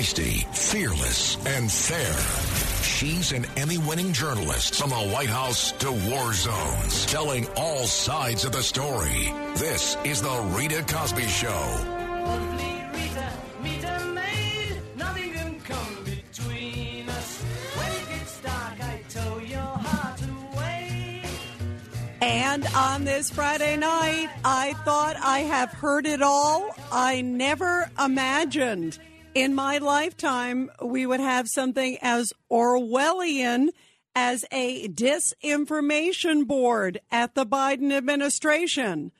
feisty, fearless, and fair. She's an Emmy winning journalist from the White House to war zones, telling all sides of the story. This is The Rita Cosby Show. And on this Friday night, I thought I have heard it all. I never imagined in my lifetime we would have something as Orwellian as a disinformation board at the Biden administration.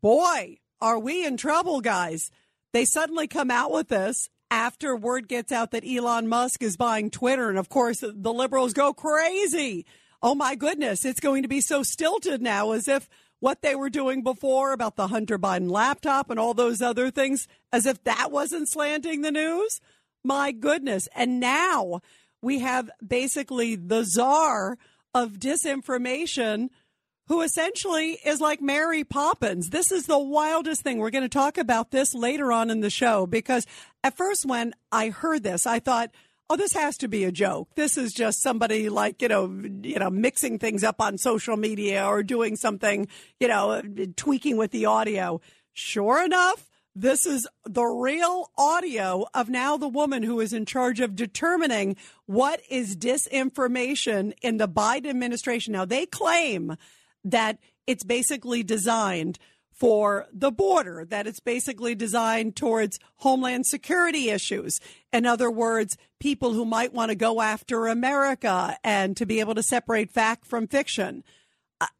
Boy, are we in trouble, guys. They suddenly come out with this after word gets out that Elon Musk is buying Twitter. And of course, the liberals go crazy oh my goodness, it's going to be so stilted now as if what they were doing before about the Hunter Biden laptop and all those other things, as if that wasn't slanting the news. My goodness. And now we have basically the czar of disinformation who essentially is like Mary Poppins. This is the wildest thing. We're going to talk about this later on in the show because at first, when I heard this, I thought, oh, this has to be a joke. This is just somebody like, you know, you know, mixing things up on social media or doing something, you know, tweaking with the audio. Sure enough, this is the real audio of now the woman who is in charge of determining what is disinformation in the Biden administration. Now they claim that it's basically designed for the border, that it's basically designed towards homeland security issues. In other words, people who might want to go after America and to be able to separate fact from fiction.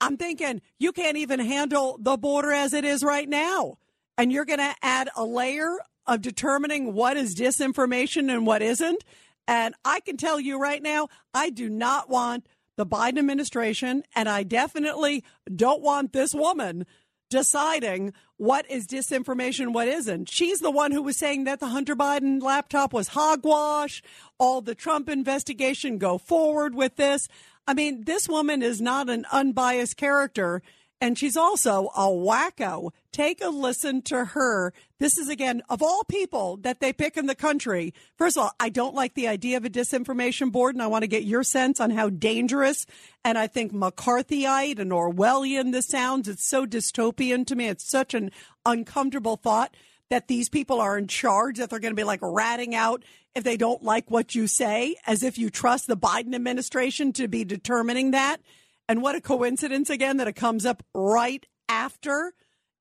I'm thinking you can't even handle the border as it is right now. And you're going to add a layer of determining what is disinformation and what isn't. And I can tell you right now, I do not want the Biden administration, and I definitely don't want this woman deciding what is disinformation, what isn't. She's the one who was saying that the Hunter Biden laptop was hogwash, all the Trump investigation go forward with this. I mean, this woman is not an unbiased character. And she's also a wacko. Take a listen to her. This is again, of all people that they pick in the country. First of all, I don't like the idea of a disinformation board, and I want to get your sense on how dangerous and I think McCarthyite and Orwellian this sounds. It's so dystopian to me. It's such an uncomfortable thought that these people are in charge, that they're going to be like ratting out if they don't like what you say, as if you trust the Biden administration to be determining that. And what a coincidence again that it comes up right after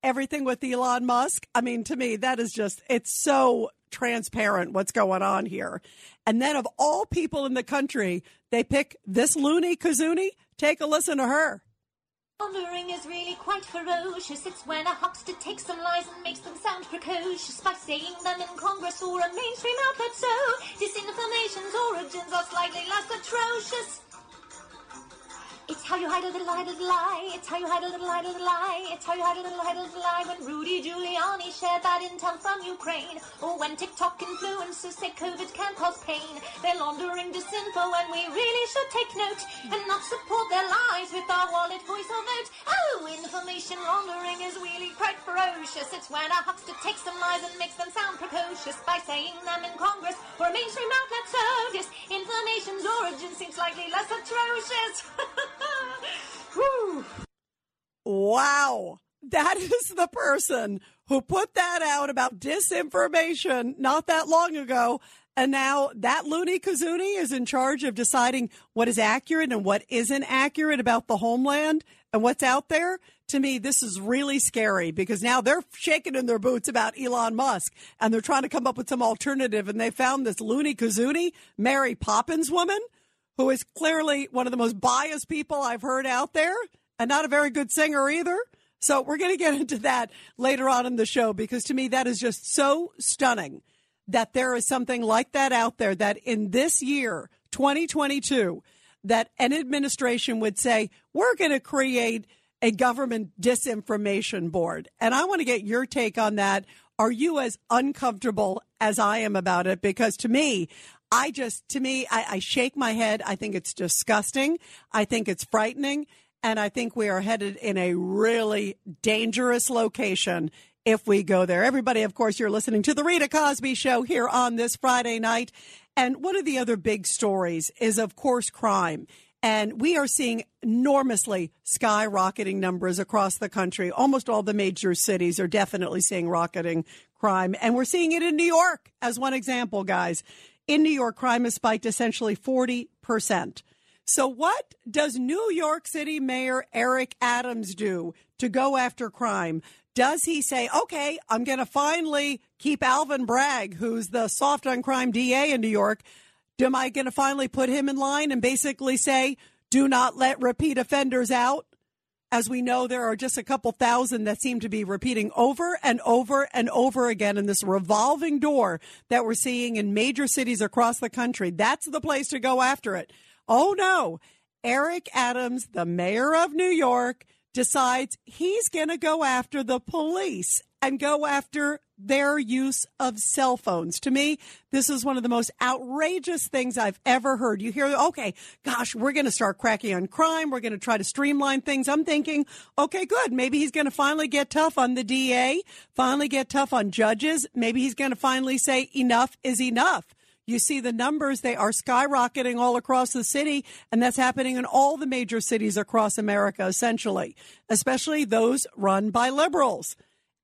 everything with Elon Musk. I mean, to me, that is just, it's so transparent what's going on here. And then of all people in the country, they pick this loony Kazuni. Take a listen to her. Pondering is really quite ferocious. It's when a huckster takes some lies and makes them sound precocious by saying them in Congress or a mainstream outlet. So disinformation's origins are slightly less atrocious. It's how you hide a little, hide a little lie. It's how you hide a little, hide a little lie. It's how you hide a little, hide a little lie. When Rudy Giuliani shared that intel from Ukraine, or when TikTok influencers say COVID can cause pain, they're laundering disinfo, and we really should take note and not support their lies with our wallet, voice, or vote. Oh, information laundering is really quite ferocious. It's when a huckster takes some lies and makes them sound precocious by saying them in Congress or mainstream outlet. So disinformation's origin seems slightly less atrocious. wow. That is the person who put that out about disinformation not that long ago. And now that loony kazuni is in charge of deciding what is accurate and what isn't accurate about the homeland and what's out there. To me, this is really scary because now they're shaking in their boots about Elon Musk and they're trying to come up with some alternative. And they found this loony kazuni, Mary Poppins woman who is clearly one of the most biased people I've heard out there and not a very good singer either. So we're going to get into that later on in the show because to me, that is just so stunning that there is something like that out there that in this year, 2022, that an administration would say, we're going to create a government disinformation board. And I want to get your take on that. Are you as uncomfortable as I am about it? Because to me, I just, to me, I, I shake my head. I think it's disgusting. I think it's frightening. And I think we are headed in a really dangerous location if we go there. Everybody, of course, you're listening to the Rita Cosby Show here on this Friday night. And one of the other big stories is, of course, crime. And we are seeing enormously skyrocketing numbers across the country. Almost all the major cities are definitely seeing rocketing crime. And we're seeing it in New York as one example, guys. In New York, crime has spiked essentially 40%. So, what does New York City Mayor Eric Adams do to go after crime? Does he say, okay, I'm going to finally keep Alvin Bragg, who's the soft on crime DA in New York? Am I going to finally put him in line and basically say, do not let repeat offenders out? As we know, there are just a couple thousand that seem to be repeating over and over and over again in this revolving door that we're seeing in major cities across the country. That's the place to go after it. Oh no. Eric Adams, the mayor of New York, decides he's going to go after the police and go after their use of cell phones. To me, this is one of the most outrageous things I've ever heard. You hear, okay, gosh, we're going to start cracking on crime. We're going to try to streamline things. I'm thinking, okay, good. Maybe he's going to finally get tough on the DA, finally get tough on judges. Maybe he's going to finally say enough is enough. You see the numbers, they are skyrocketing all across the city, and that's happening in all the major cities across America, essentially, especially those run by liberals.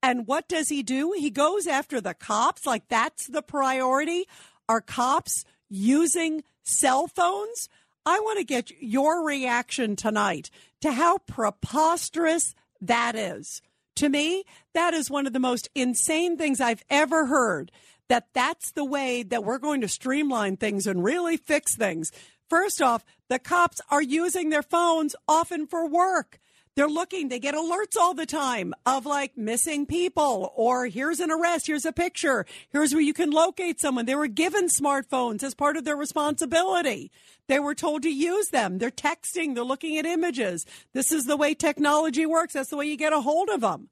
And what does he do? He goes after the cops, like that's the priority. Are cops using cell phones? I want to get your reaction tonight to how preposterous that is. To me, that is one of the most insane things I've ever heard that that's the way that we're going to streamline things and really fix things. First off, the cops are using their phones often for work. They're looking, they get alerts all the time of like missing people or here's an arrest, here's a picture, here's where you can locate someone. They were given smartphones as part of their responsibility. They were told to use them. They're texting, they're looking at images. This is the way technology works. That's the way you get a hold of them.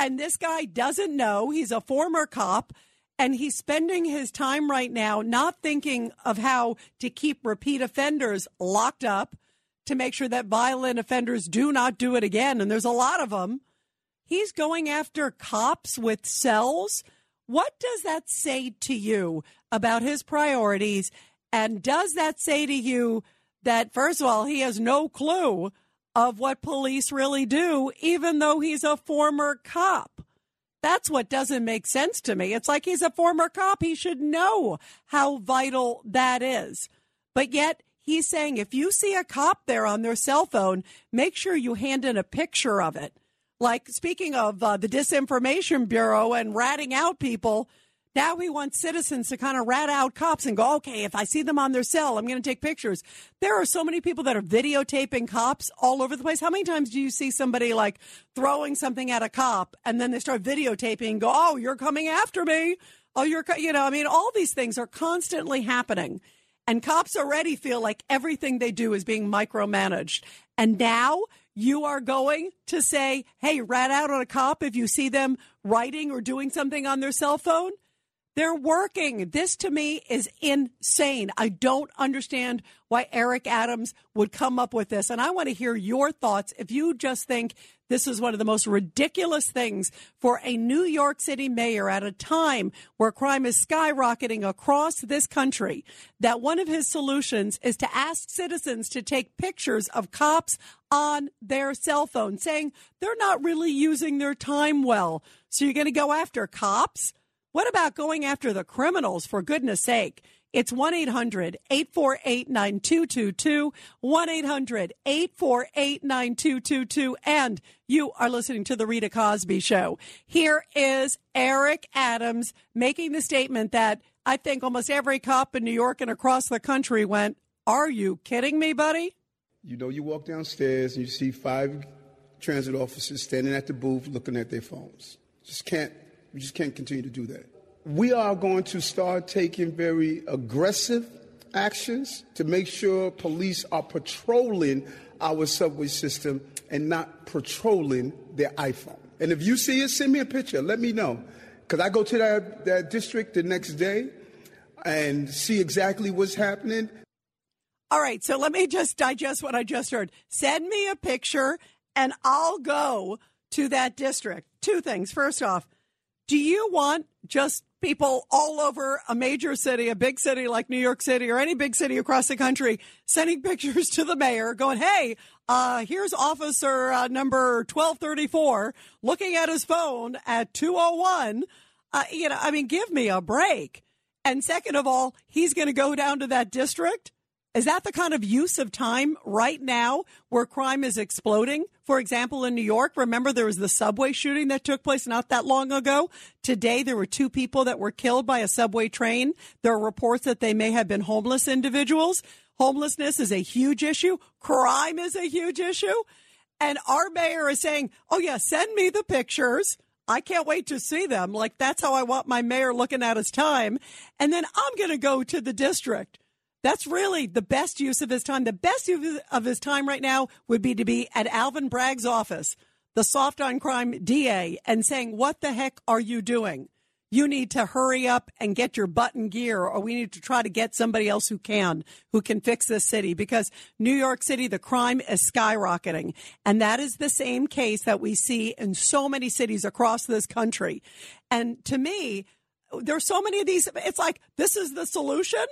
And this guy doesn't know. He's a former cop and he's spending his time right now not thinking of how to keep repeat offenders locked up to make sure that violent offenders do not do it again. And there's a lot of them. He's going after cops with cells. What does that say to you about his priorities? And does that say to you that, first of all, he has no clue of what police really do, even though he's a former cop? That's what doesn't make sense to me. It's like he's a former cop. He should know how vital that is. But yet he's saying if you see a cop there on their cell phone, make sure you hand in a picture of it. Like speaking of uh, the Disinformation Bureau and ratting out people, now we want citizens to kind of rat out cops and go, okay, if I see them on their cell, I'm going to take pictures. There are so many people that are videotaping cops all over the place. How many times do you see somebody like throwing something at a cop and then they start videotaping and go, oh, you're coming after me? Oh, you're, you know, I mean, all these things are constantly happening. And cops already feel like everything they do is being micromanaged. And now you are going to say, hey, rat out on a cop if you see them writing or doing something on their cell phone? They're working. This to me is insane. I don't understand why Eric Adams would come up with this. And I want to hear your thoughts if you just think this is one of the most ridiculous things for a New York City mayor at a time where crime is skyrocketing across this country. That one of his solutions is to ask citizens to take pictures of cops on their cell phone, saying they're not really using their time well. So you're going to go after cops? What about going after the criminals, for goodness sake? It's 1 800 848 9222. 1 800 848 9222. And you are listening to The Rita Cosby Show. Here is Eric Adams making the statement that I think almost every cop in New York and across the country went, Are you kidding me, buddy? You know, you walk downstairs and you see five transit officers standing at the booth looking at their phones. Just can't we just can't continue to do that. We are going to start taking very aggressive actions to make sure police are patrolling our subway system and not patrolling their iPhone. And if you see it, send me a picture. Let me know. Because I go to that, that district the next day and see exactly what's happening. All right, so let me just digest what I just heard. Send me a picture and I'll go to that district. Two things. First off, do you want just people all over a major city, a big city like New York City or any big city across the country, sending pictures to the mayor going, hey, uh, here's officer uh, number 1234 looking at his phone at 201. Uh, you know, I mean, give me a break. And second of all, he's going to go down to that district is that the kind of use of time right now where crime is exploding? For example, in New York, remember there was the subway shooting that took place not that long ago? Today, there were two people that were killed by a subway train. There are reports that they may have been homeless individuals. Homelessness is a huge issue. Crime is a huge issue. And our mayor is saying, oh, yeah, send me the pictures. I can't wait to see them. Like, that's how I want my mayor looking at his time. And then I'm going to go to the district. That's really the best use of his time. The best use of his time right now would be to be at Alvin Bragg's office, the soft on crime DA, and saying, What the heck are you doing? You need to hurry up and get your button gear, or we need to try to get somebody else who can, who can fix this city because New York City, the crime is skyrocketing. And that is the same case that we see in so many cities across this country. And to me, there's so many of these. It's like, this is the solution.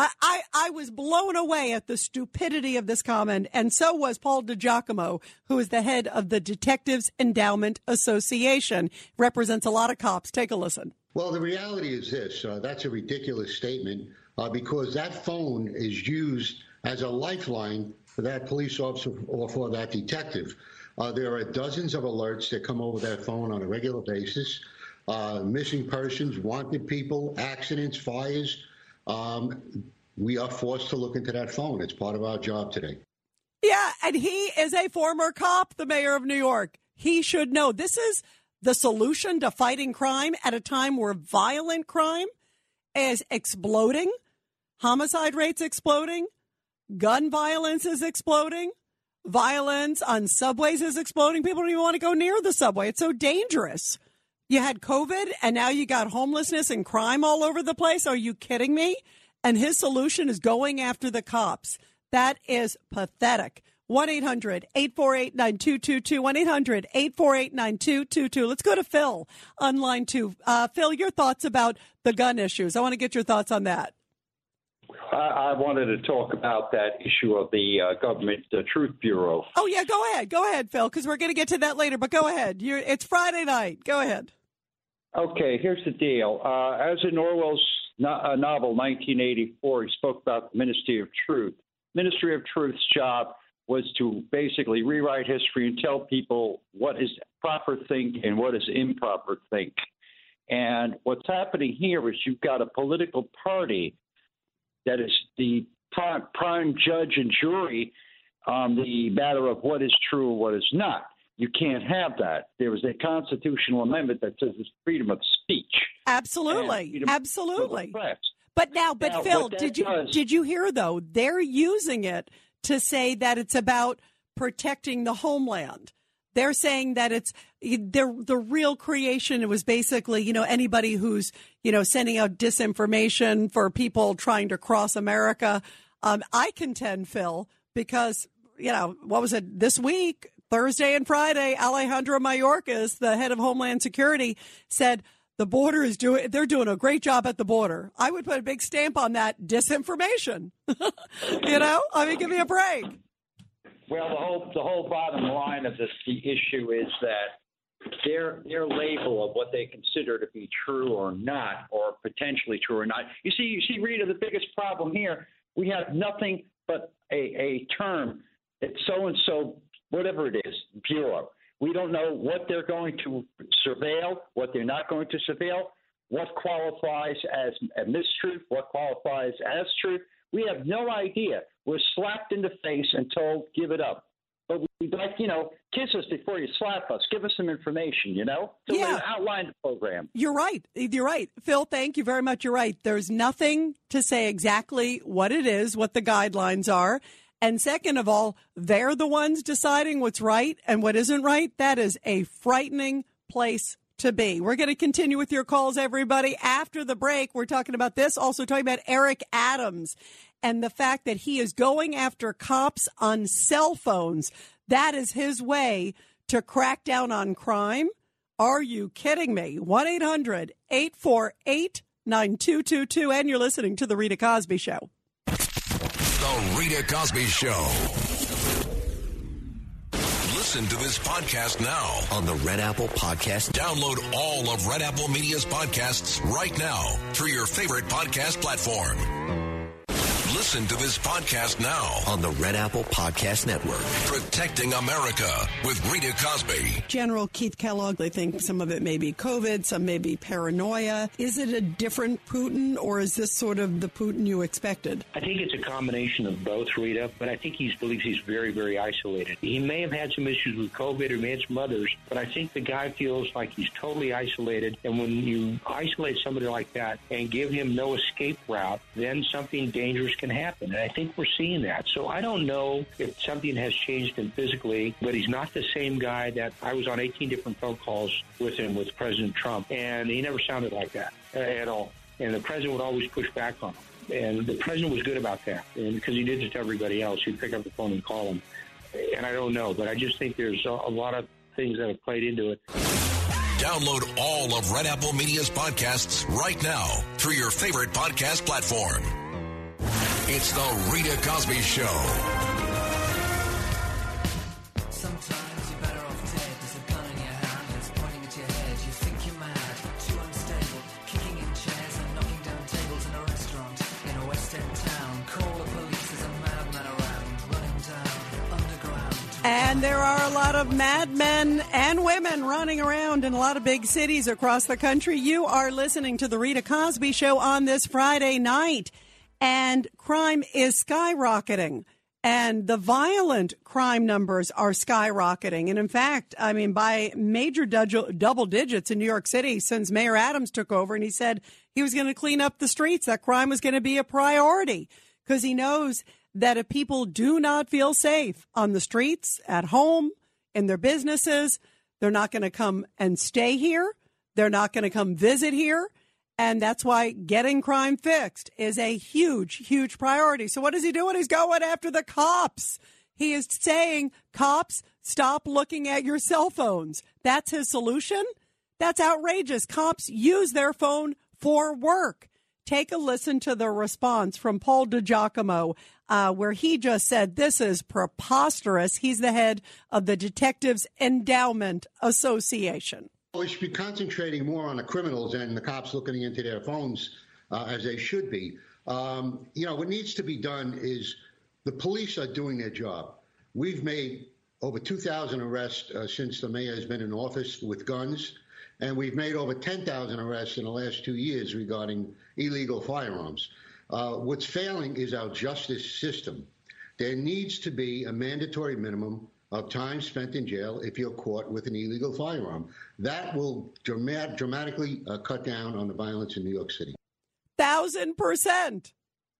I, I, I, was blown away at the stupidity of this comment, and so was Paul DiGiacomo, who is the head of the Detectives Endowment Association. Represents a lot of cops. Take a listen. Well, the reality is this uh, that's a ridiculous statement uh, because that phone is used as a lifeline for that police officer or for that detective. Uh, there are dozens of alerts that come over that phone on a regular basis. Uh, missing persons, wanted people, accidents, fires um, we are forced to look into that phone. It's part of our job today. Yeah, and he is a former cop, the mayor of New York. He should know this is the solution to fighting crime at a time where violent crime is exploding, homicide rates exploding, gun violence is exploding, violence on subways is exploding. People don't even want to go near the subway. It's so dangerous. You had COVID and now you got homelessness and crime all over the place. Are you kidding me? And his solution is going after the cops. That is pathetic. 1 800 848 9222. 1 800 848 9222. Let's go to Phil on line two. Uh, Phil, your thoughts about the gun issues. I want to get your thoughts on that. I, I wanted to talk about that issue of the uh, government uh, Truth Bureau. Oh, yeah, go ahead. Go ahead, Phil, because we're going to get to that later. But go ahead. You're, it's Friday night. Go ahead. Okay, here's the deal. Uh, as in Orwell's no- uh, novel 1984, he spoke about the Ministry of Truth. Ministry of Truth's job was to basically rewrite history and tell people what is proper think and what is improper think. And what's happening here is you've got a political party that is the prime, prime judge and jury on the matter of what is true and what is not. You can't have that. There was a constitutional amendment that says it's freedom of speech. Absolutely, absolutely. But now, but now, Phil, did you does, did you hear though? They're using it to say that it's about protecting the homeland. They're saying that it's the the real creation. It was basically, you know, anybody who's you know sending out disinformation for people trying to cross America. Um, I contend, Phil, because you know what was it this week? Thursday and Friday, Alejandro Mayorkas, the head of Homeland Security, said the border is doing they're doing a great job at the border. I would put a big stamp on that disinformation. you know? I mean give me a break. Well the whole the whole bottom line of this the issue is that their their label of what they consider to be true or not, or potentially true or not. You see, you see, Rita, the biggest problem here, we have nothing but a, a term that so and so whatever it is, bureau. We don't know what they're going to surveil, what they're not going to surveil, what qualifies as a mistruth, what qualifies as truth. We have no idea. We're slapped in the face and told, give it up. But we'd like, you know, kiss us before you slap us. Give us some information, you know? So yeah. outline the program. You're right. You're right. Phil, thank you very much. You're right. There's nothing to say exactly what it is, what the guidelines are. And second of all, they're the ones deciding what's right and what isn't right. That is a frightening place to be. We're going to continue with your calls, everybody. After the break, we're talking about this, also talking about Eric Adams and the fact that he is going after cops on cell phones. That is his way to crack down on crime? Are you kidding me? 1 800 848 9222. And you're listening to The Rita Cosby Show. The Rita Cosby Show. Listen to this podcast now on the Red Apple Podcast. Download all of Red Apple Media's podcasts right now through your favorite podcast platform. Listen to this podcast now on the Red Apple Podcast Network. Protecting America with Rita Cosby. General Keith Kellogg, they think some of it may be COVID, some may be paranoia. Is it a different Putin, or is this sort of the Putin you expected? I think it's a combination of both, Rita, but I think he believes he's very, very isolated. He may have had some issues with COVID or may have some others, but I think the guy feels like he's totally isolated. And when you isolate somebody like that and give him no escape route, then something dangerous can happen. And I think we're seeing that. So I don't know if something has changed him physically, but he's not the same guy that I was on 18 different phone calls with him with President Trump, and he never sounded like that uh, at all. And the president would always push back on him. And the president was good about that, because he did it to everybody else. He'd pick up the phone and call him. And I don't know, but I just think there's a lot of things that have played into it. Download all of Red Apple Media's podcasts right now through your favorite podcast platform. It's the Rita Cosby Show. Sometimes you're better off dead. There's a gun in your hand that's pointing at your head. You think you're mad, too unstable, kicking in chairs and knocking down tables in a restaurant in a West End town. Call the police, there's a madman around, running down underground. And there are a lot of madmen and women running around in a lot of big cities across the country. You are listening to the Rita Cosby Show on this Friday night, and crime is skyrocketing. And the violent crime numbers are skyrocketing. And in fact, I mean, by major double digits in New York City since Mayor Adams took over and he said he was going to clean up the streets, that crime was going to be a priority because he knows that if people do not feel safe on the streets, at home, in their businesses, they're not going to come and stay here. They're not going to come visit here. And that's why getting crime fixed is a huge, huge priority. So what is he doing? He's going after the cops. He is saying, cops, stop looking at your cell phones. That's his solution. That's outrageous. Cops use their phone for work. Take a listen to the response from Paul DiGiacomo, uh, where he just said, This is preposterous. He's the head of the Detectives Endowment Association. We should be concentrating more on the criminals and the cops looking into their phones uh, as they should be. Um, you know, what needs to be done is the police are doing their job. We've made over 2,000 arrests uh, since the mayor has been in office with guns, and we've made over 10,000 arrests in the last two years regarding illegal firearms. Uh, what's failing is our justice system. There needs to be a mandatory minimum of time spent in jail if you're caught with an illegal firearm. That will dramat- dramatically uh, cut down on the violence in New York City. Thousand percent.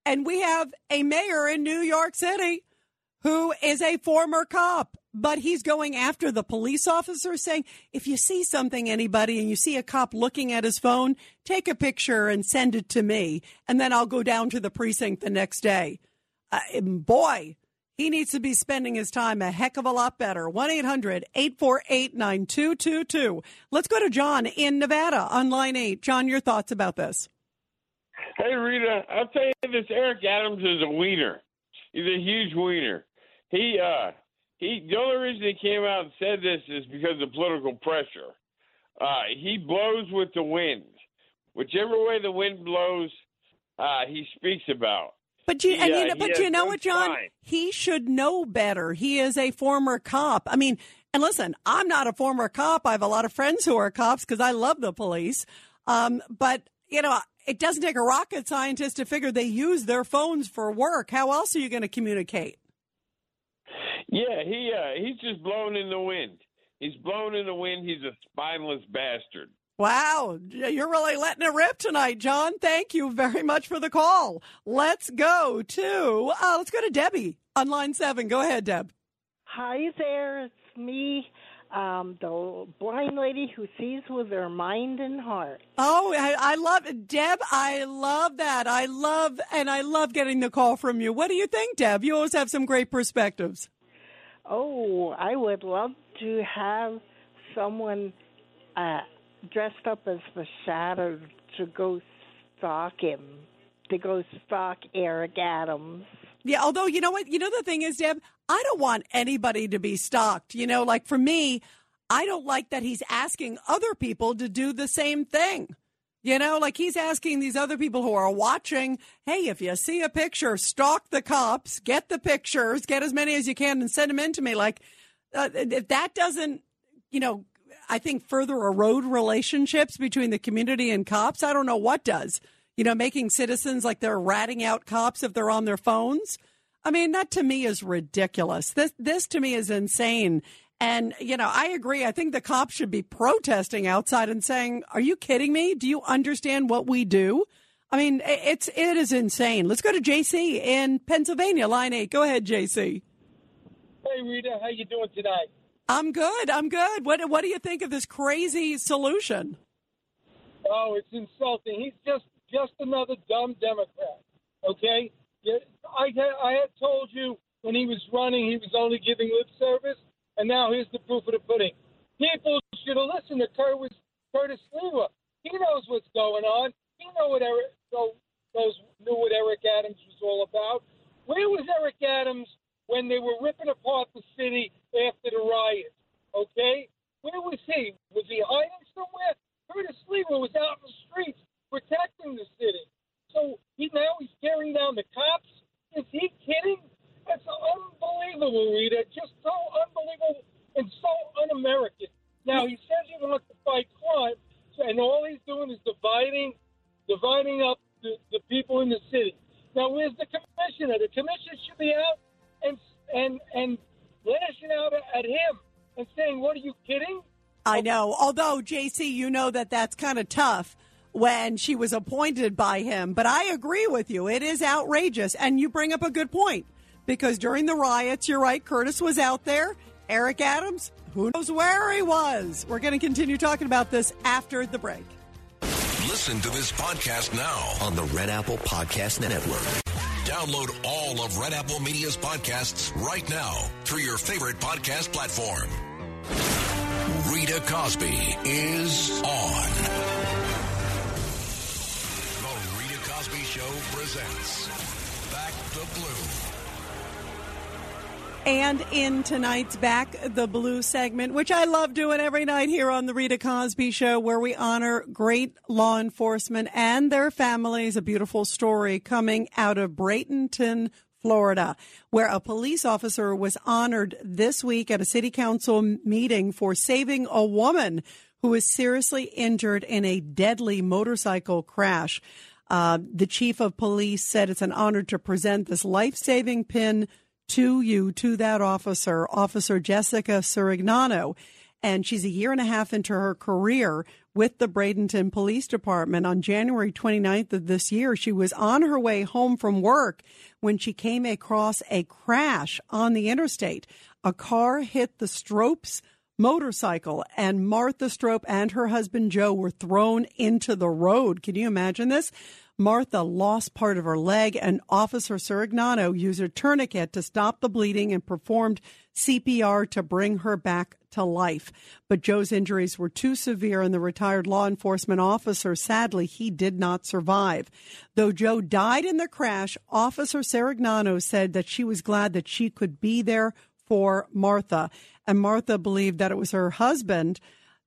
And we have a mayor in New York City who is a former cop, but he's going after the police officer saying, if you see something, anybody, and you see a cop looking at his phone, take a picture and send it to me, and then I'll go down to the precinct the next day. Uh, boy, he needs to be spending his time a heck of a lot better. 1 800 848 9222. Let's go to John in Nevada on line 8. John, your thoughts about this? Hey, Rita, I'll tell you this Eric Adams is a wiener. He's a huge wiener. He, uh, he, the only reason he came out and said this is because of political pressure. Uh, he blows with the wind. Whichever way the wind blows, uh, he speaks about. But you, and you know, but you know what, John? spine. He should know better. He is a former cop. I mean, and listen, I'm not a former cop. I have a lot of friends who are cops because I love the police. Um, but you know, it doesn't take a rocket scientist to figure they use their phones for work. How else are you going to communicate? Yeah, he uh, he's just blown in the wind. He's blown in the wind. He's a spineless bastard. Wow, you're really letting it rip tonight, John. Thank you very much for the call. Let's go to uh, let's go to Debbie on line seven. Go ahead, Deb. Hi there, it's me, um, the blind lady who sees with her mind and heart. Oh, I, I love it, Deb. I love that. I love and I love getting the call from you. What do you think, Deb? You always have some great perspectives. Oh, I would love to have someone uh, dressed up as the shadow to go stalk him, to go stalk Eric Adams. Yeah, although you know what, you know the thing is, Deb, I don't want anybody to be stalked. You know, like for me, I don't like that he's asking other people to do the same thing. You know, like he's asking these other people who are watching, hey, if you see a picture, stalk the cops, get the pictures, get as many as you can and send them in to me. Like, uh, if that doesn't, you know, I think further erode relationships between the community and cops, I don't know what does. You know, making citizens like they're ratting out cops if they're on their phones. I mean, that to me is ridiculous. This, this to me is insane. And, you know, I agree. I think the cops should be protesting outside and saying, are you kidding me? Do you understand what we do? I mean, it's, it is insane. Let's go to JC in Pennsylvania, line eight. Go ahead, JC. Hey, Rita, how you doing tonight? I'm good. I'm good. What, what do you think of this crazy solution? Oh, it's insulting. He's just, just another dumb Democrat. Okay. I, I had told you when he was running, he was only giving lip service. And now here's the proof of the pudding. People should have listened to Curtis, Curtis Sliwa. He knows what's going on. He know what Eric knows knew what Eric Adams was all about. Where was Eric Adams when they were ripping apart the city after the riot? Okay, where was he? Was he hiding somewhere? Curtis Sliwa was out in the streets protecting the city. So he now he's tearing down the cops. Is he kidding? That's unbelievable, Rita. Just so unbelievable and so un-American. Now he says he wants to fight crime, and all he's doing is dividing, dividing up the, the people in the city. Now where's the commissioner? The commissioner should be out and and and lashing out at him and saying, "What are you kidding?" I know. Although JC, you know that that's kind of tough when she was appointed by him. But I agree with you. It is outrageous. And you bring up a good point because during the riots, you're right, Curtis was out there. Eric Adams, who knows where he was? We're going to continue talking about this after the break. Listen to this podcast now on the Red Apple Podcast Network. Download all of Red Apple Media's podcasts right now through your favorite podcast platform. Rita Cosby is on. The Rita Cosby Show presents Back the Blue. And in tonight's Back the Blue segment, which I love doing every night here on the Rita Cosby Show, where we honor great law enforcement and their families. A beautiful story coming out of Bradenton, Florida, where a police officer was honored this week at a city council meeting for saving a woman who was seriously injured in a deadly motorcycle crash. Uh, the chief of police said it's an honor to present this life saving pin to you, to that officer, Officer Jessica Surignano. And she's a year and a half into her career with the Bradenton Police Department. On January 29th of this year, she was on her way home from work when she came across a crash on the interstate. A car hit the Stropes motorcycle and Martha Strope and her husband Joe were thrown into the road. Can you imagine this? Martha lost part of her leg, and Officer Surignano used a tourniquet to stop the bleeding and performed CPR to bring her back to life. But Joe's injuries were too severe, and the retired law enforcement officer, sadly, he did not survive. Though Joe died in the crash, Officer Surignano said that she was glad that she could be there for Martha. And Martha believed that it was her husband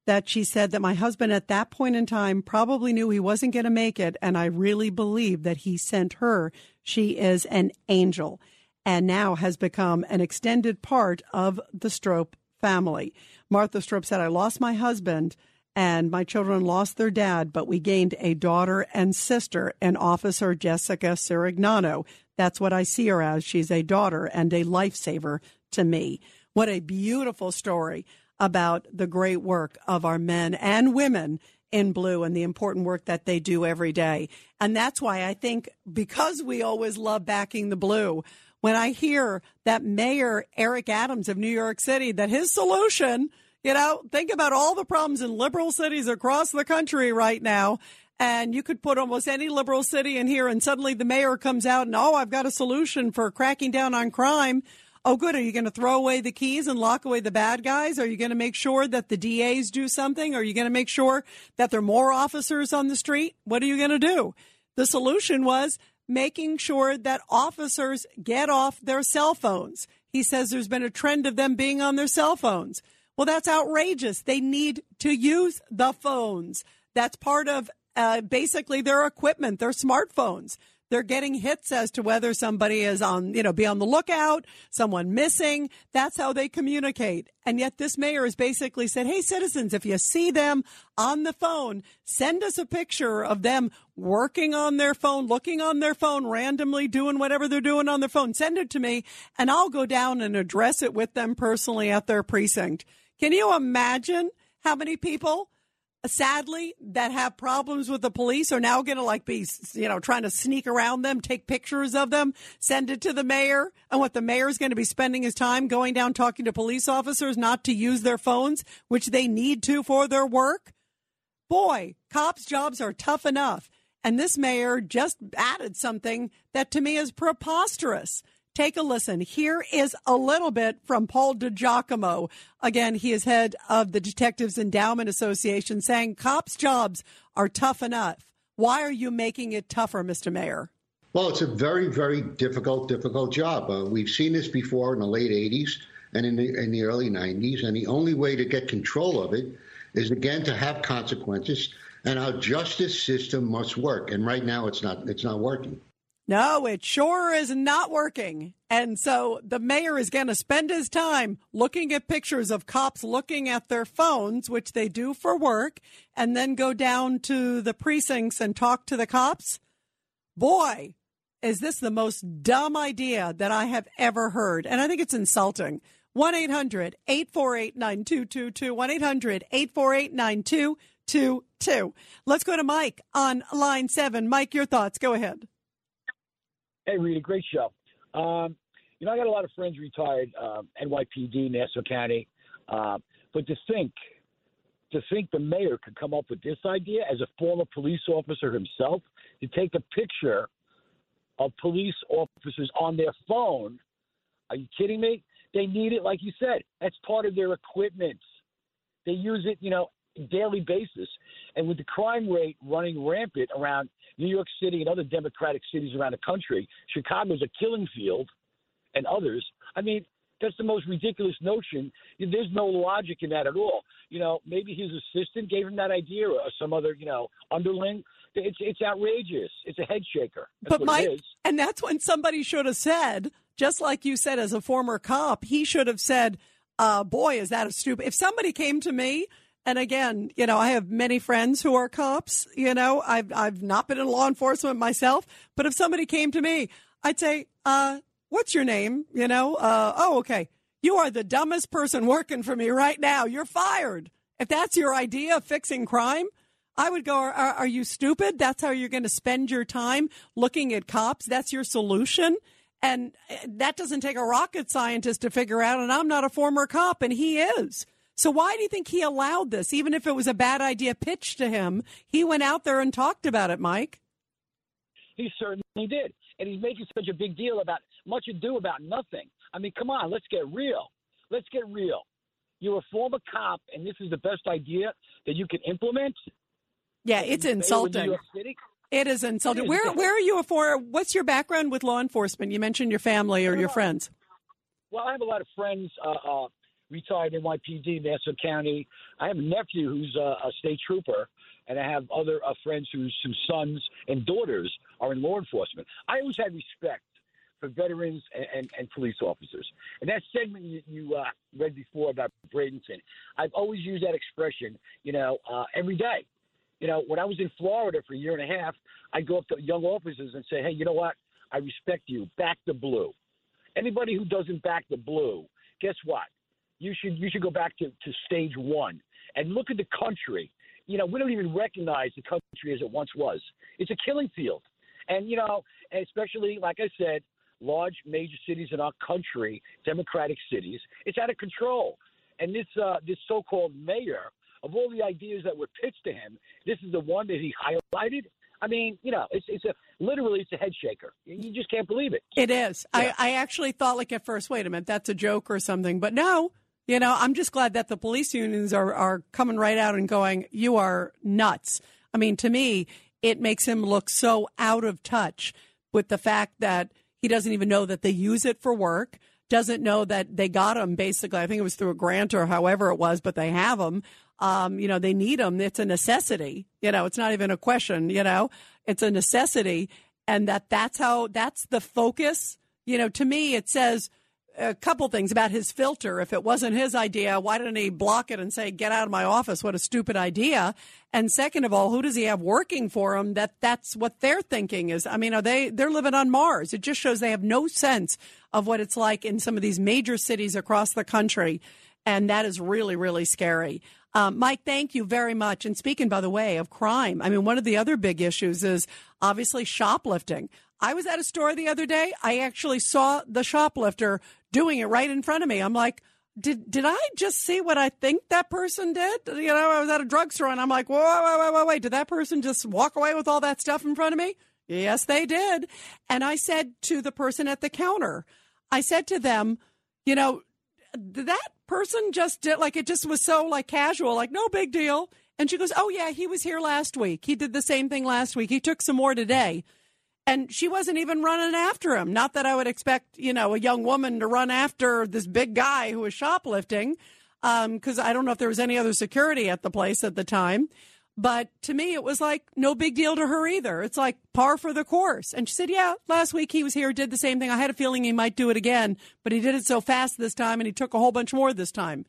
that she said that my husband at that point in time probably knew he wasn't going to make it. And I really believe that he sent her. She is an angel and now has become an extended part of the Strope family. Martha Strope said, I lost my husband and my children lost their dad, but we gained a daughter and sister, and Officer Jessica Surignano. That's what I see her as. She's a daughter and a lifesaver to me. What a beautiful story about the great work of our men and women in blue and the important work that they do every day. And that's why I think because we always love backing the blue, when I hear that Mayor Eric Adams of New York City, that his solution, you know, think about all the problems in liberal cities across the country right now. And you could put almost any liberal city in here, and suddenly the mayor comes out and, oh, I've got a solution for cracking down on crime. Oh, good. Are you going to throw away the keys and lock away the bad guys? Are you going to make sure that the DAs do something? Are you going to make sure that there are more officers on the street? What are you going to do? The solution was making sure that officers get off their cell phones. He says there's been a trend of them being on their cell phones. Well, that's outrageous. They need to use the phones. That's part of uh, basically their equipment, their smartphones. They're getting hits as to whether somebody is on, you know, be on the lookout, someone missing. That's how they communicate. And yet this mayor has basically said, Hey, citizens, if you see them on the phone, send us a picture of them working on their phone, looking on their phone, randomly doing whatever they're doing on their phone. Send it to me and I'll go down and address it with them personally at their precinct. Can you imagine how many people sadly that have problems with the police are now going to like be you know trying to sneak around them take pictures of them send it to the mayor. And what the mayor is going to be spending his time going down talking to police officers not to use their phones which they need to for their work. Boy cops jobs are tough enough. And this mayor just added something that to me is preposterous Take a listen. Here is a little bit from Paul DiGiacomo. Again, he is head of the Detectives Endowment Association saying cops' jobs are tough enough. Why are you making it tougher, Mr. Mayor? Well, it's a very, very difficult, difficult job. Uh, we've seen this before in the late 80s and in the, in the early 90s, and the only way to get control of it is, again, to have consequences, and our justice system must work. And right now, it's not, it's not working. No, it sure is not working. And so the mayor is going to spend his time looking at pictures of cops looking at their phones, which they do for work, and then go down to the precincts and talk to the cops. Boy, is this the most dumb idea that I have ever heard. And I think it's insulting. 1 800 848 9222. 1 800 848 9222. Let's go to Mike on line seven. Mike, your thoughts. Go ahead. Hey, Rita, great show. Um, you know, I got a lot of friends retired, um, NYPD, Nassau County. Uh, but to think, to think the mayor could come up with this idea as a former police officer himself to take a picture of police officers on their phone. Are you kidding me? They need it, like you said. That's part of their equipment. They use it, you know, daily basis. And with the crime rate running rampant around New York City and other democratic cities around the country, Chicago's a killing field, and others. I mean, that's the most ridiculous notion. There's no logic in that at all. You know, maybe his assistant gave him that idea, or some other, you know, underling. It's it's outrageous. It's a head shaker. That's but Mike, and that's when somebody should have said, just like you said, as a former cop, he should have said, uh, "Boy, is that a stupid." If somebody came to me and again, you know, I have many friends who are cops. You know, I've I've not been in law enforcement myself, but if somebody came to me, I'd say, uh, "What's your name?" You know, uh, "Oh, okay, you are the dumbest person working for me right now. You're fired." If that's your idea of fixing crime, I would go, are, are you stupid? That's how you're going to spend your time looking at cops? That's your solution? And uh, that doesn't take a rocket scientist to figure out. And I'm not a former cop, and he is. So why do you think he allowed this? Even if it was a bad idea pitched to him, he went out there and talked about it, Mike. He certainly did. And he's making such a big deal about much ado about nothing. I mean, come on, let's get real. Let's get real. You're a former cop, and this is the best idea that you can implement. Yeah, it's insulting. It is insulting. It is. Where where are you for? What's your background with law enforcement? You mentioned your family or your friends. Well, I have a lot of friends uh, uh, retired NYPD, Nassau County. I have a nephew who's a, a state trooper, and I have other uh, friends whose, whose sons and daughters are in law enforcement. I always had respect for veterans and, and, and police officers. And that segment you, you uh, read before about Bradenton, I've always used that expression, you know, uh, every day. You know, when I was in Florida for a year and a half, I'd go up to young officers and say, hey, you know what? I respect you. Back the blue. Anybody who doesn't back the blue, guess what? You should you should go back to, to stage one and look at the country. You know, we don't even recognize the country as it once was. It's a killing field. And, you know, especially, like I said, large major cities in our country, democratic cities, it's out of control. And this uh, this so-called mayor, of all the ideas that were pitched to him, this is the one that he highlighted. I mean, you know, it's it's a literally it's a head shaker. You just can't believe it. It is. I, I actually thought like at first, wait a minute, that's a joke or something. But no, you know, I'm just glad that the police unions are, are coming right out and going, you are nuts. I mean, to me, it makes him look so out of touch with the fact that he doesn't even know that they use it for work, doesn't know that they got him basically. I think it was through a grant or however it was, but they have him. Um, you know, they need them. It's a necessity. You know, it's not even a question, you know, it's a necessity. And that that's how, that's the focus. You know, to me, it says, a couple things about his filter. If it wasn't his idea, why didn't he block it and say, get out of my office? What a stupid idea. And second of all, who does he have working for him that that's what they're thinking is, I mean, are they, they're living on Mars. It just shows they have no sense of what it's like in some of these major cities across the country. And that is really, really scary. Um, Mike, thank you very much. And speaking, by the way, of crime, I mean, one of the other big issues is obviously shoplifting. I was at a store the other day. I actually saw the shoplifter doing it right in front of me. I'm like, did did I just see what I think that person did? You know, I was at a drugstore and I'm like, whoa, wait, wait, wait, wait, did that person just walk away with all that stuff in front of me? Yes, they did. And I said to the person at the counter, I said to them, you know, that person just did like it just was so like casual, like no big deal. And she goes, oh yeah, he was here last week. He did the same thing last week. He took some more today and she wasn't even running after him. Not that I would expect, you know, a young woman to run after this big guy who was shoplifting, because um, I don't know if there was any other security at the place at the time. But to me, it was like no big deal to her either. It's like par for the course. And she said, Yeah, last week he was here, did the same thing. I had a feeling he might do it again, but he did it so fast this time and he took a whole bunch more this time.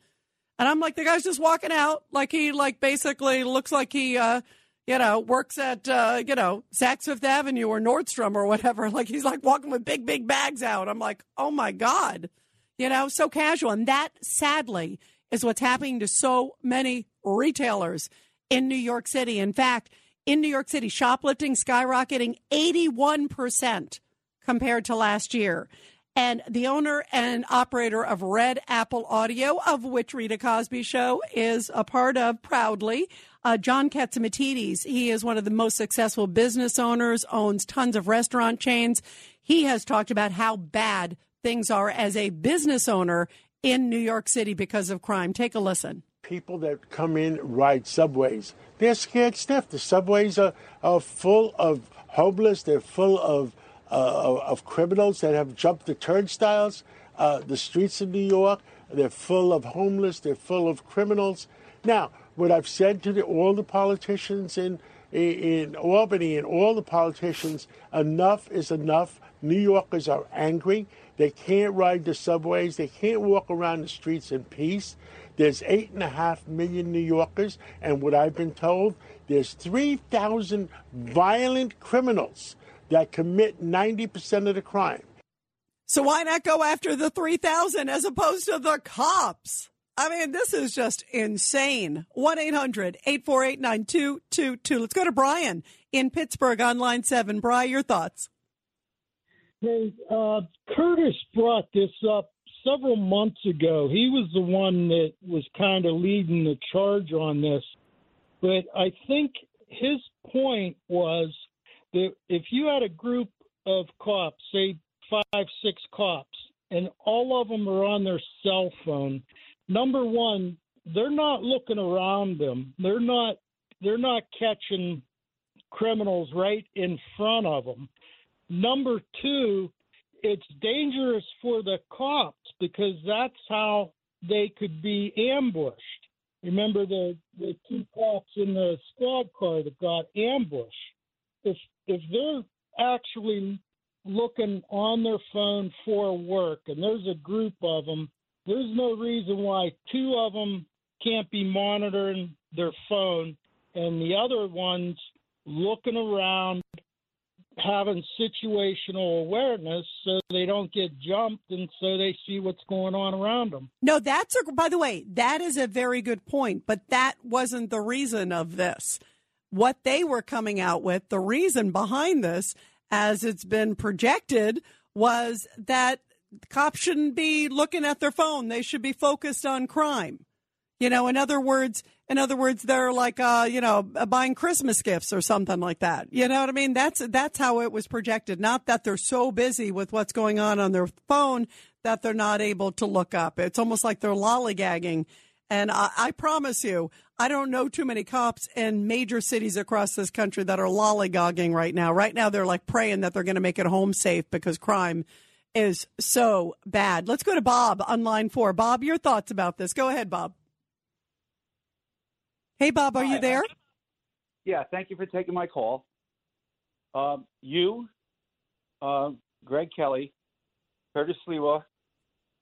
And I'm like, the guy's just walking out like he, like, basically looks like he, uh, you know, works at, uh, you know, Saks Fifth Avenue or Nordstrom or whatever. Like he's like walking with big, big bags out. I'm like, oh my God, you know, so casual. And that sadly is what's happening to so many retailers in New York City. In fact, in New York City, shoplifting skyrocketing 81% compared to last year. And the owner and operator of Red Apple Audio, of which Rita Cosby Show is a part of proudly, uh, John Catsimatidis. He is one of the most successful business owners, owns tons of restaurant chains. He has talked about how bad things are as a business owner in New York City because of crime. Take a listen. People that come in ride subways, they're scared stiff. The subways are, are full of homeless. They're full of uh, of criminals that have jumped the turnstiles. Uh, the streets of New York, they're full of homeless, they're full of criminals. Now, what I've said to the, all the politicians in, in Albany and all the politicians, enough is enough. New Yorkers are angry. They can't ride the subways. They can't walk around the streets in peace. There's eight and a half million New Yorkers, and what I've been told, there's 3,000 violent criminals that commit 90% of the crime. So why not go after the 3,000 as opposed to the cops? I mean, this is just insane. 1 800 848 9222. Let's go to Brian in Pittsburgh on line seven. Brian, your thoughts? Hey, uh, Curtis brought this up several months ago. He was the one that was kind of leading the charge on this. But I think his point was if you had a group of cops, say five, six cops, and all of them are on their cell phone, number one, they're not looking around them. They're not they're not catching criminals right in front of them. Number two, it's dangerous for the cops because that's how they could be ambushed. Remember the the two cops in the squad car that got ambushed. If if they're actually looking on their phone for work and there's a group of them, there's no reason why two of them can't be monitoring their phone and the other ones looking around having situational awareness so they don't get jumped and so they see what's going on around them. No, that's a, by the way, that is a very good point, but that wasn't the reason of this what they were coming out with, the reason behind this, as it's been projected, was that cops shouldn't be looking at their phone. They should be focused on crime. You know, in other words, in other words, they're like, uh, you know, buying Christmas gifts or something like that. You know what I mean? That's that's how it was projected. Not that they're so busy with what's going on on their phone that they're not able to look up. It's almost like they're lollygagging. And I, I promise you, I don't know too many cops in major cities across this country that are lollygagging right now. Right now, they're like praying that they're going to make it home safe because crime is so bad. Let's go to Bob on line four. Bob, your thoughts about this? Go ahead, Bob. Hey, Bob, are you there? Yeah, thank you for taking my call. Um, you, uh, Greg Kelly, Curtis Sliwa,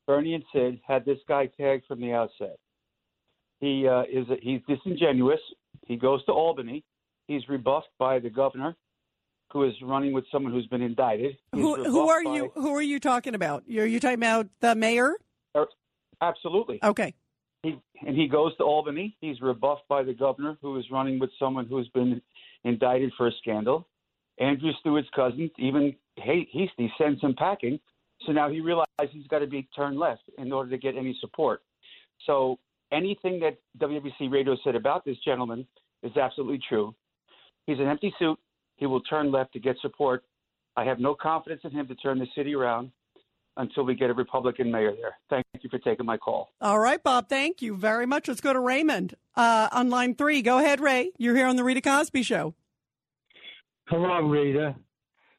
Bernie, and Sid had this guy tagged from the outset. He uh, is a, he's disingenuous. He goes to Albany. He's rebuffed by the governor, who is running with someone who's been indicted. He's Who, who are you? Who are you talking about? Are you talking about the mayor? Er, Absolutely. Okay. He and he goes to Albany. He's rebuffed by the governor, who is running with someone who's been indicted for a scandal. Andrew Stewart's cousin, even Hey- Heastie, sends him packing. So now he realizes he's got to be turned left in order to get any support. So anything that WBC Radio said about this gentleman is absolutely true. He's an empty suit. He will turn left to get support. I have no confidence in him to turn the city around until we get a Republican mayor there. Thank you for taking my call. All right, Bob. Thank you very much. Let's go to Raymond uh, on line three. Go ahead, Ray. You're here on the Rita Cosby Show. Hello, Rita.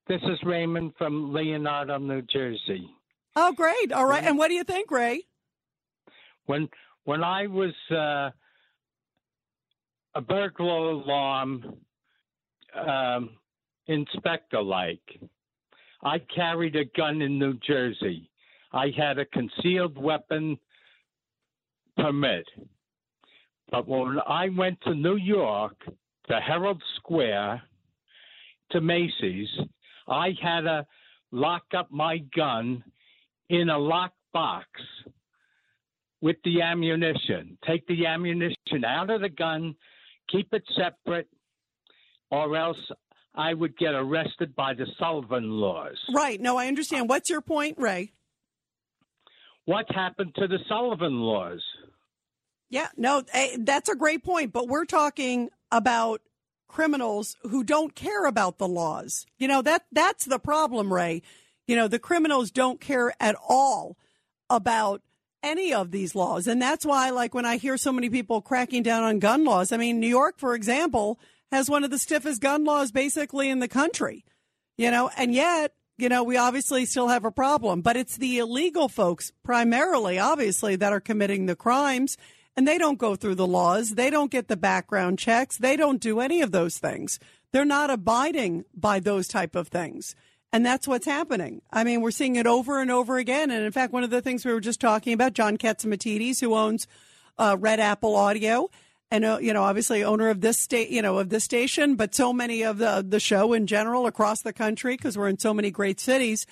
This is Raymond from Leonardo, New Jersey. Oh, great. All right. And what do you think, Ray? When when I was uh, a burglar alarm um, inspector, like I carried a gun in New Jersey. I had a concealed weapon permit. But when I went to New York, to Herald Square, to Macy's, I had to lock up my gun in a locked box with the ammunition. Take the ammunition out of the gun, keep it separate, or else I would get arrested by the Sullivan laws. Right. No, I understand. What's your point, Ray? What happened to the Sullivan laws? Yeah, no, eh, that's a great point. But we're talking about criminals who don't care about the laws. You know that that's the problem, Ray. You know the criminals don't care at all about any of these laws, and that's why, like, when I hear so many people cracking down on gun laws. I mean, New York, for example, has one of the stiffest gun laws basically in the country. You know, and yet you know, we obviously still have a problem, but it's the illegal folks primarily, obviously, that are committing the crimes. And they don't go through the laws. They don't get the background checks. They don't do any of those things. They're not abiding by those type of things. And that's what's happening. I mean, we're seeing it over and over again. And in fact, one of the things we were just talking about, John Catsimatidis, who owns uh, Red Apple Audio, and uh, you know, obviously owner of this state, you know, of this station, but so many of the the show in general across the country because we're in so many great cities.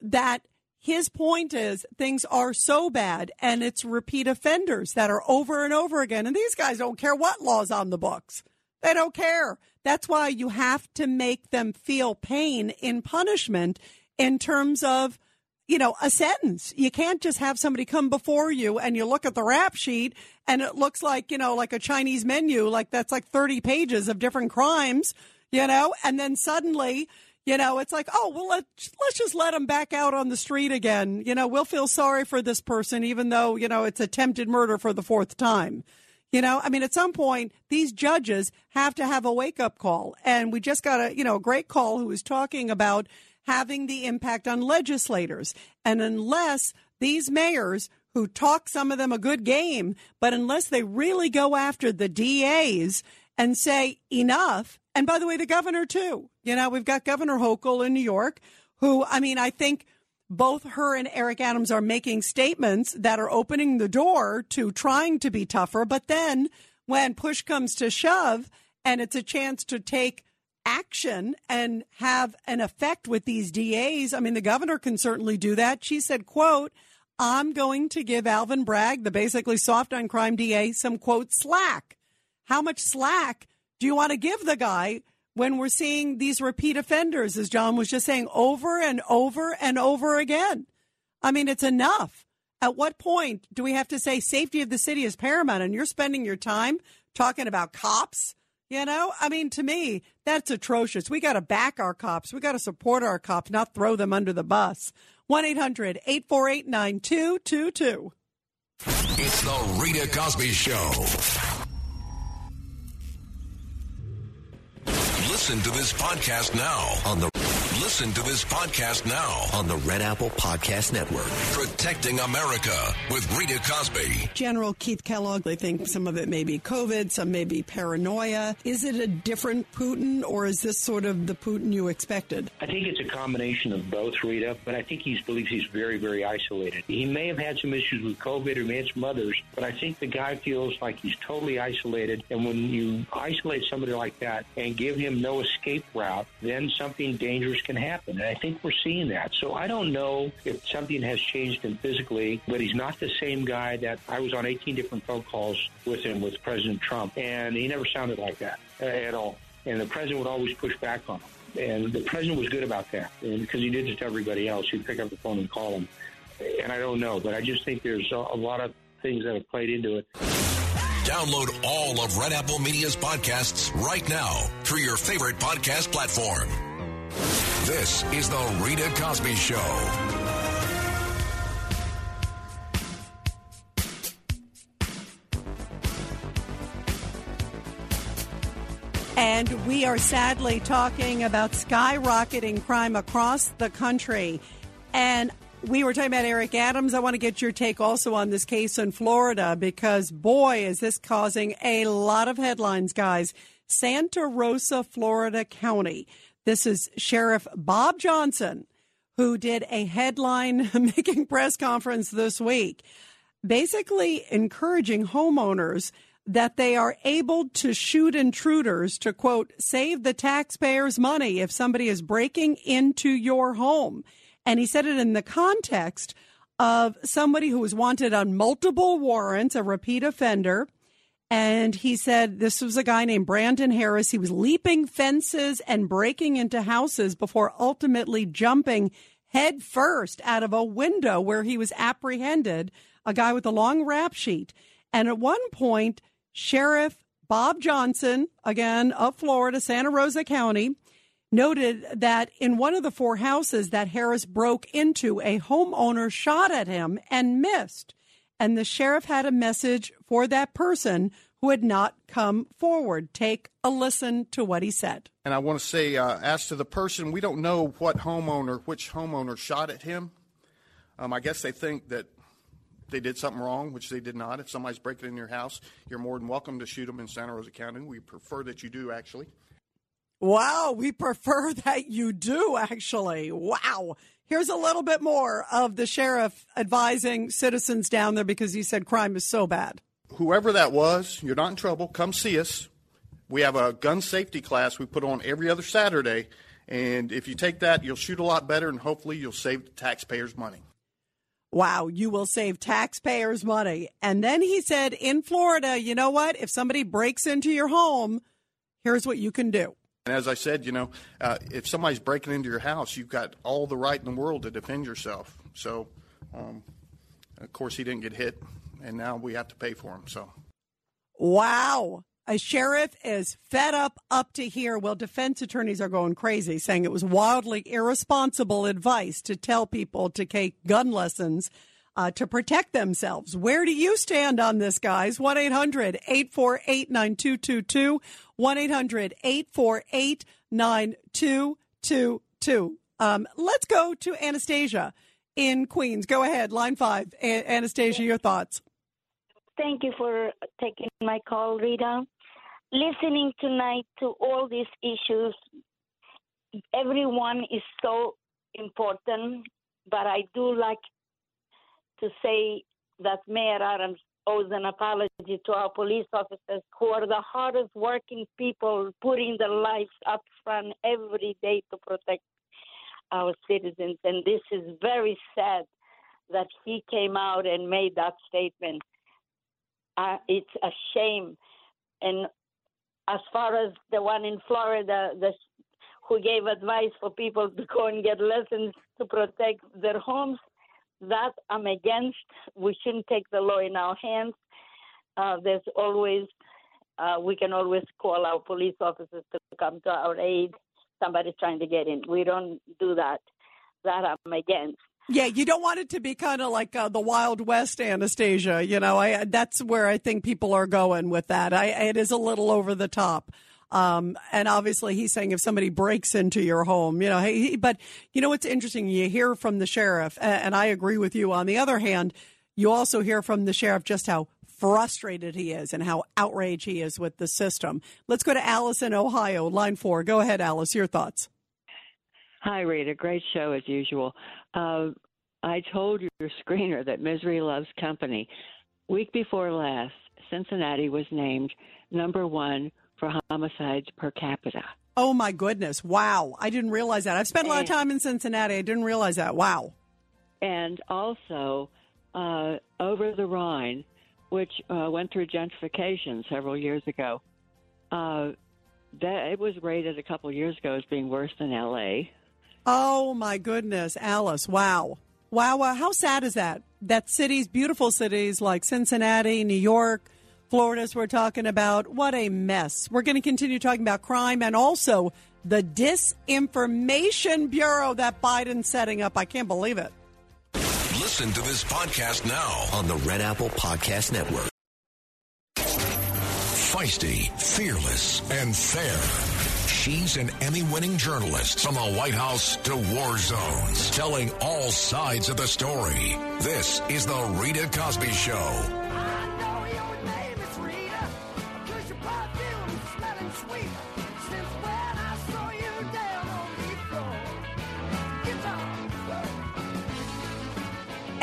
That his point is things are so bad, and it's repeat offenders that are over and over again, and these guys don't care what laws on the books. They don't care. That's why you have to make them feel pain in punishment in terms of you know, a sentence. You can't just have somebody come before you and you look at the rap sheet and it looks like, you know, like a Chinese menu, like that's like 30 pages of different crimes, you know, and then suddenly, you know, it's like, oh, well, let's, let's just let them back out on the street again. You know, we'll feel sorry for this person, even though, you know, it's attempted murder for the fourth time. You know, I mean, at some point, these judges have to have a wake up call. And we just got a, you know, a great call who was talking about having the impact on legislators. And unless these mayors who talk some of them a good game, but unless they really go after the DAs and say enough, and by the way, the governor too, you know, we've got Governor Hochul in New York, who, I mean, I think both her and Eric Adams are making statements that are opening the door to trying to be tougher. But then when push comes to shove and it's a chance to take action and have an effect with these DAs. I mean, the governor can certainly do that. She said, quote, I'm going to give Alvin Bragg, the basically soft on crime DA, some quote slack. How much slack do you want to give the guy when we're seeing these repeat offenders, as John was just saying, over and over and over again? I mean, it's enough. At what point do we have to say safety of the city is paramount and you're spending your time talking about cops? You know, I mean, to me, that's atrocious. We got to back our cops. We got to support our cops, not throw them under the bus. 1 800 848 9222. It's the Rita Cosby Show. Listen to this podcast now on the Listen to this podcast now on the Red Apple Podcast Network. Protecting America with Rita Cosby. General Keith Kellogg, they think some of it may be COVID, some may be paranoia. Is it a different Putin, or is this sort of the Putin you expected? I think it's a combination of both, Rita, but I think he believes he's very, very isolated. He may have had some issues with COVID or may have some others, but I think the guy feels like he's totally isolated. And when you isolate somebody like that and give him no escape route, then something dangerous can happen. And I think we're seeing that. So I don't know if something has changed him physically, but he's not the same guy that I was on 18 different phone calls with him with President Trump, and he never sounded like that at all. And the president would always push back on him. And the president was good about that and because he did it to everybody else. He'd pick up the phone and call him. And I don't know, but I just think there's a lot of things that have played into it. Download all of Red Apple Media's podcasts right now through your favorite podcast platform. This is the Rita Cosby Show. And we are sadly talking about skyrocketing crime across the country. And we were talking about Eric Adams. I want to get your take also on this case in Florida because, boy, is this causing a lot of headlines, guys. Santa Rosa, Florida County. This is Sheriff Bob Johnson, who did a headline making press conference this week, basically encouraging homeowners that they are able to shoot intruders to quote save the taxpayers money if somebody is breaking into your home. And he said it in the context of somebody who was wanted on multiple warrants a repeat offender and he said this was a guy named Brandon Harris he was leaping fences and breaking into houses before ultimately jumping head first out of a window where he was apprehended a guy with a long rap sheet and at one point Sheriff Bob Johnson, again of Florida, Santa Rosa County, noted that in one of the four houses that Harris broke into, a homeowner shot at him and missed. And the sheriff had a message for that person who had not come forward. Take a listen to what he said. And I want to say, uh, as to the person, we don't know what homeowner, which homeowner shot at him. Um, I guess they think that they did something wrong, which they did not. If somebody's breaking in your house, you're more than welcome to shoot them in Santa Rosa County. We prefer that you do, actually. Wow, we prefer that you do, actually. Wow. Here's a little bit more of the sheriff advising citizens down there because he said crime is so bad. Whoever that was, you're not in trouble. Come see us. We have a gun safety class we put on every other Saturday. And if you take that, you'll shoot a lot better and hopefully you'll save the taxpayers money. Wow, you will save taxpayers money. And then he said in Florida, you know what? If somebody breaks into your home, here's what you can do. And as I said, you know, uh, if somebody's breaking into your house, you've got all the right in the world to defend yourself. So, um, of course, he didn't get hit, and now we have to pay for him. So, wow. A sheriff is fed up up to here. Well, defense attorneys are going crazy, saying it was wildly irresponsible advice to tell people to take gun lessons uh, to protect themselves. Where do you stand on this, guys? 1 800 848 9222. 1 800 848 9222. Um, let's go to Anastasia in Queens. Go ahead, line five. A- Anastasia, your thoughts. Thank you for taking my call, Rita. Listening tonight to all these issues, everyone is so important, but I do like to say that Mayor Adams owes an apology to our police officers who are the hardest working people putting their lives up front every day to protect our citizens. And this is very sad that he came out and made that statement. Uh, it's a shame. And as far as the one in Florida, the, who gave advice for people to go and get lessons to protect their homes, that I'm against. We shouldn't take the law in our hands. Uh, there's always, uh, we can always call our police officers to come to our aid. Somebody's trying to get in. We don't do that. That I'm against. Yeah, you don't want it to be kind of like uh, the Wild West, Anastasia. You know, I that's where I think people are going with that. I, it is a little over the top. Um, and obviously, he's saying if somebody breaks into your home, you know, hey, but you know what's interesting? You hear from the sheriff, and I agree with you. On the other hand, you also hear from the sheriff just how frustrated he is and how outraged he is with the system. Let's go to Alice in Ohio, line four. Go ahead, Alice. Your thoughts. Hi, Rita. Great show as usual. Uh, I told your screener that misery loves company. Week before last, Cincinnati was named number one for homicides per capita. Oh my goodness! Wow, I didn't realize that. I've spent a lot of time in Cincinnati. I didn't realize that. Wow. And also, uh, over the Rhine, which uh, went through gentrification several years ago, uh, that it was rated a couple years ago as being worse than L.A. Oh my goodness, Alice! Wow, wow, wow! How sad is that? That cities, beautiful cities like Cincinnati, New York, Florida's we're talking about. What a mess. We're going to continue talking about crime and also the Disinformation Bureau that Biden's setting up. I can't believe it. Listen to this podcast now on the Red Apple Podcast Network. Feisty, fearless, and fair. She's an Emmy winning journalist from the White House to war zones, telling all sides of the story. This is The Rita Cosby Show.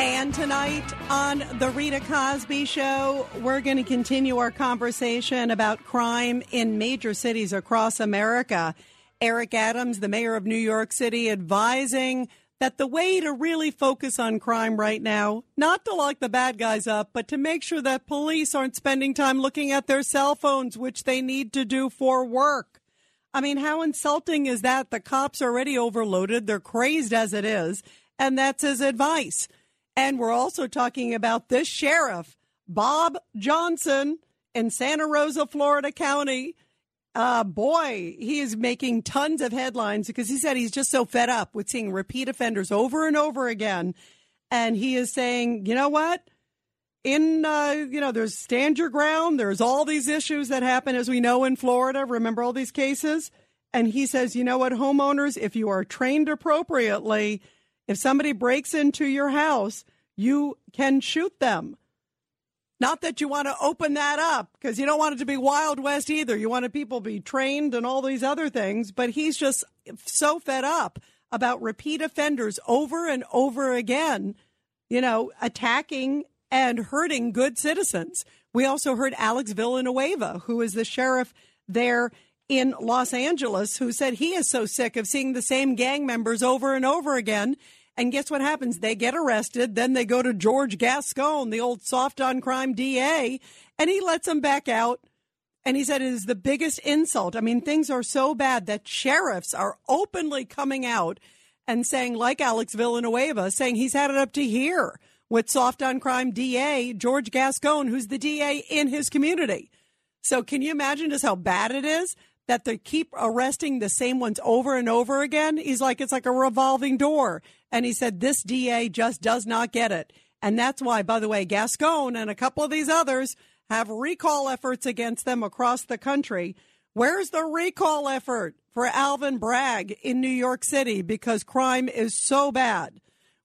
And tonight on The Rita Cosby Show, we're going to continue our conversation about crime in major cities across America. Eric Adams, the mayor of New York City, advising that the way to really focus on crime right now, not to lock the bad guys up, but to make sure that police aren't spending time looking at their cell phones, which they need to do for work. I mean, how insulting is that? The cops are already overloaded. They're crazed as it is. And that's his advice. And we're also talking about this sheriff, Bob Johnson in Santa Rosa, Florida County. Uh, boy, he is making tons of headlines because he said he's just so fed up with seeing repeat offenders over and over again. And he is saying, you know what? In, uh, you know, there's stand your ground. There's all these issues that happen, as we know, in Florida. Remember all these cases? And he says, you know what, homeowners, if you are trained appropriately, if somebody breaks into your house, you can shoot them. Not that you want to open that up because you don't want it to be Wild West either. You want people to be trained and all these other things. But he's just so fed up about repeat offenders over and over again, you know, attacking and hurting good citizens. We also heard Alex Villanueva, who is the sheriff there in Los Angeles who said he is so sick of seeing the same gang members over and over again. And guess what happens? They get arrested. Then they go to George Gascon, the old soft on crime DA, and he lets them back out. And he said it is the biggest insult. I mean, things are so bad that sheriffs are openly coming out and saying, like Alex Villanueva, saying he's had it up to here with soft on crime DA George Gascon, who's the DA in his community. So can you imagine just how bad it is? That they keep arresting the same ones over and over again. He's like, it's like a revolving door. And he said, this DA just does not get it. And that's why, by the way, Gascon and a couple of these others have recall efforts against them across the country. Where's the recall effort for Alvin Bragg in New York City? Because crime is so bad.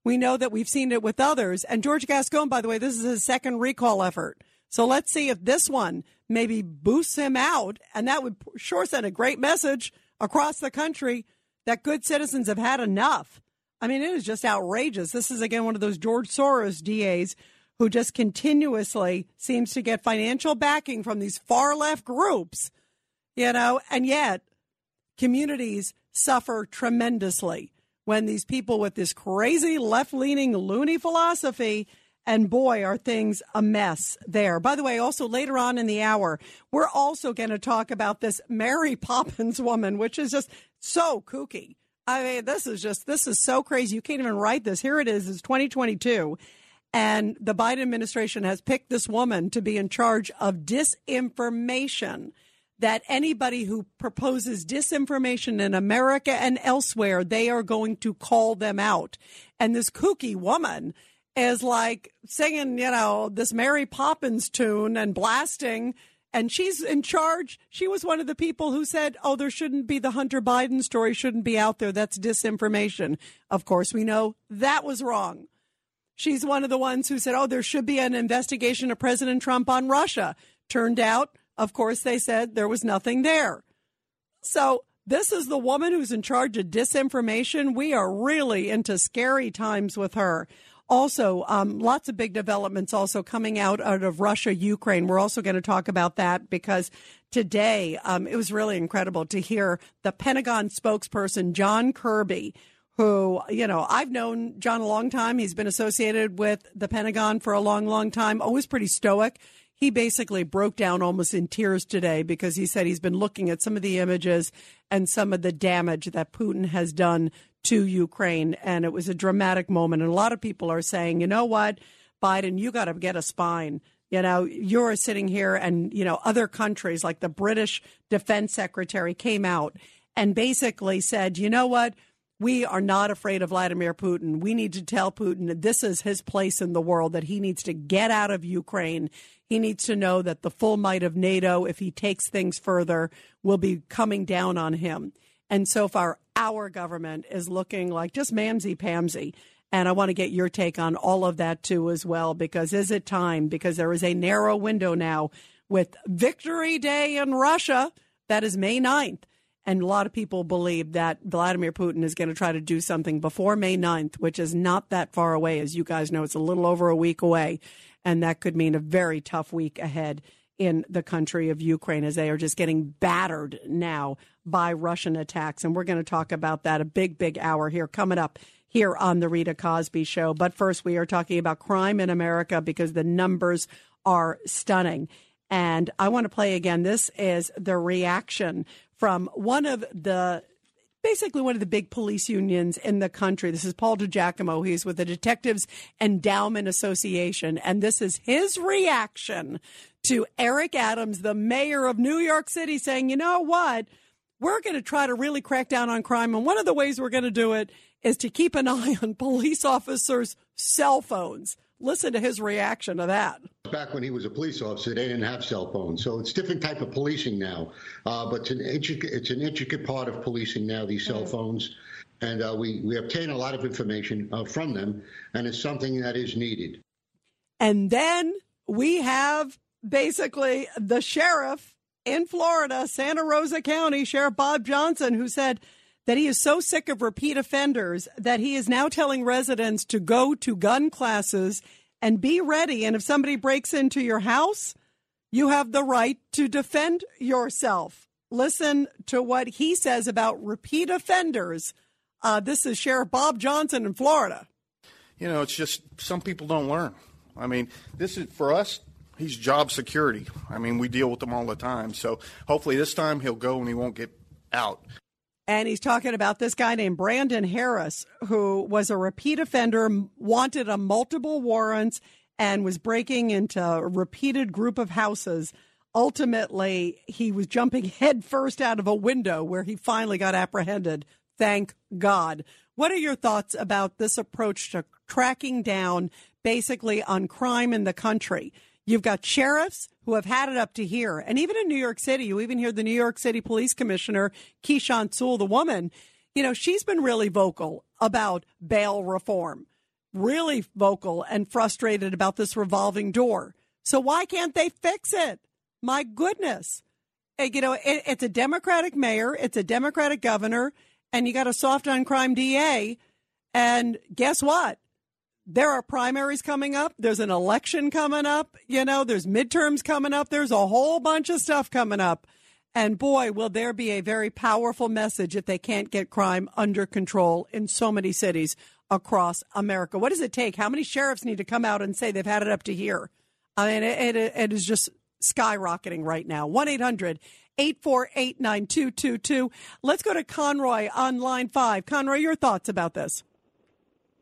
We know that we've seen it with others. And George Gascon, by the way, this is his second recall effort. So let's see if this one maybe boosts him out. And that would sure send a great message across the country that good citizens have had enough. I mean, it is just outrageous. This is, again, one of those George Soros DAs who just continuously seems to get financial backing from these far left groups, you know, and yet communities suffer tremendously when these people with this crazy left leaning loony philosophy and boy, are things a mess there. By the way, also later on in the hour, we're also going to talk about this Mary Poppins woman, which is just so kooky. I mean, this is just this is so crazy. You can't even write this. Here it is. It's 2022, and the Biden administration has picked this woman to be in charge of disinformation. That anybody who proposes disinformation in America and elsewhere, they are going to call them out. And this kooky woman is like singing, you know, this Mary Poppins tune and blasting and she's in charge. She was one of the people who said, "Oh, there shouldn't be the Hunter Biden story shouldn't be out there. That's disinformation." Of course, we know that was wrong. She's one of the ones who said, "Oh, there should be an investigation of President Trump on Russia." Turned out, of course, they said there was nothing there. So, this is the woman who's in charge of disinformation. We are really into scary times with her. Also, um, lots of big developments also coming out, out of Russia, Ukraine. We're also going to talk about that because today um, it was really incredible to hear the Pentagon spokesperson, John Kirby, who, you know, I've known John a long time. He's been associated with the Pentagon for a long, long time, always pretty stoic. He basically broke down almost in tears today because he said he's been looking at some of the images and some of the damage that Putin has done to Ukraine. And it was a dramatic moment. And a lot of people are saying, you know what, Biden, you got to get a spine. You know, you're sitting here, and, you know, other countries like the British defense secretary came out and basically said, you know what? We are not afraid of Vladimir Putin. We need to tell Putin that this is his place in the world, that he needs to get out of Ukraine. He needs to know that the full might of NATO, if he takes things further, will be coming down on him. And so far, our government is looking like just mamsy pamsy. And I want to get your take on all of that too, as well, because is it time? Because there is a narrow window now with Victory Day in Russia. That is May 9th. And a lot of people believe that Vladimir Putin is going to try to do something before May 9th, which is not that far away. As you guys know, it's a little over a week away. And that could mean a very tough week ahead in the country of Ukraine as they are just getting battered now by Russian attacks. And we're going to talk about that a big, big hour here coming up here on the Rita Cosby Show. But first, we are talking about crime in America because the numbers are stunning. And I want to play again. This is the reaction from one of the basically one of the big police unions in the country. This is Paul DiGiacomo. He's with the Detectives Endowment Association. And this is his reaction to Eric Adams, the mayor of New York City, saying, you know what? We're going to try to really crack down on crime. And one of the ways we're going to do it is to keep an eye on police officers' cell phones. Listen to his reaction to that. Back when he was a police officer, they didn't have cell phones, so it's different type of policing now. Uh, but it's an intricate, it's an intricate part of policing now. These cell mm. phones, and uh, we we obtain a lot of information uh, from them, and it's something that is needed. And then we have basically the sheriff in Florida, Santa Rosa County, Sheriff Bob Johnson, who said that he is so sick of repeat offenders that he is now telling residents to go to gun classes and be ready. And if somebody breaks into your house, you have the right to defend yourself. Listen to what he says about repeat offenders. Uh, this is Sheriff Bob Johnson in Florida. You know, it's just some people don't learn. I mean, this is for us. He's job security. I mean, we deal with them all the time. So hopefully this time he'll go and he won't get out. And he's talking about this guy named Brandon Harris, who was a repeat offender, wanted a multiple warrants, and was breaking into a repeated group of houses. Ultimately, he was jumping headfirst out of a window where he finally got apprehended. Thank God. What are your thoughts about this approach to tracking down basically on crime in the country? You've got sheriffs who have had it up to here. And even in New York City, you even hear the New York City Police Commissioner, Keechant Sewell, the woman, you know, she's been really vocal about bail reform, really vocal and frustrated about this revolving door. So why can't they fix it? My goodness. Eh, you know, it, it's a Democratic mayor, it's a Democratic governor, and you got a soft on crime DA. And guess what? There are primaries coming up. There's an election coming up. You know, there's midterms coming up. There's a whole bunch of stuff coming up. And boy, will there be a very powerful message if they can't get crime under control in so many cities across America. What does it take? How many sheriffs need to come out and say they've had it up to here? I mean, it, it, it is just skyrocketing right now. 1 800 848 9222. Let's go to Conroy on line five. Conroy, your thoughts about this?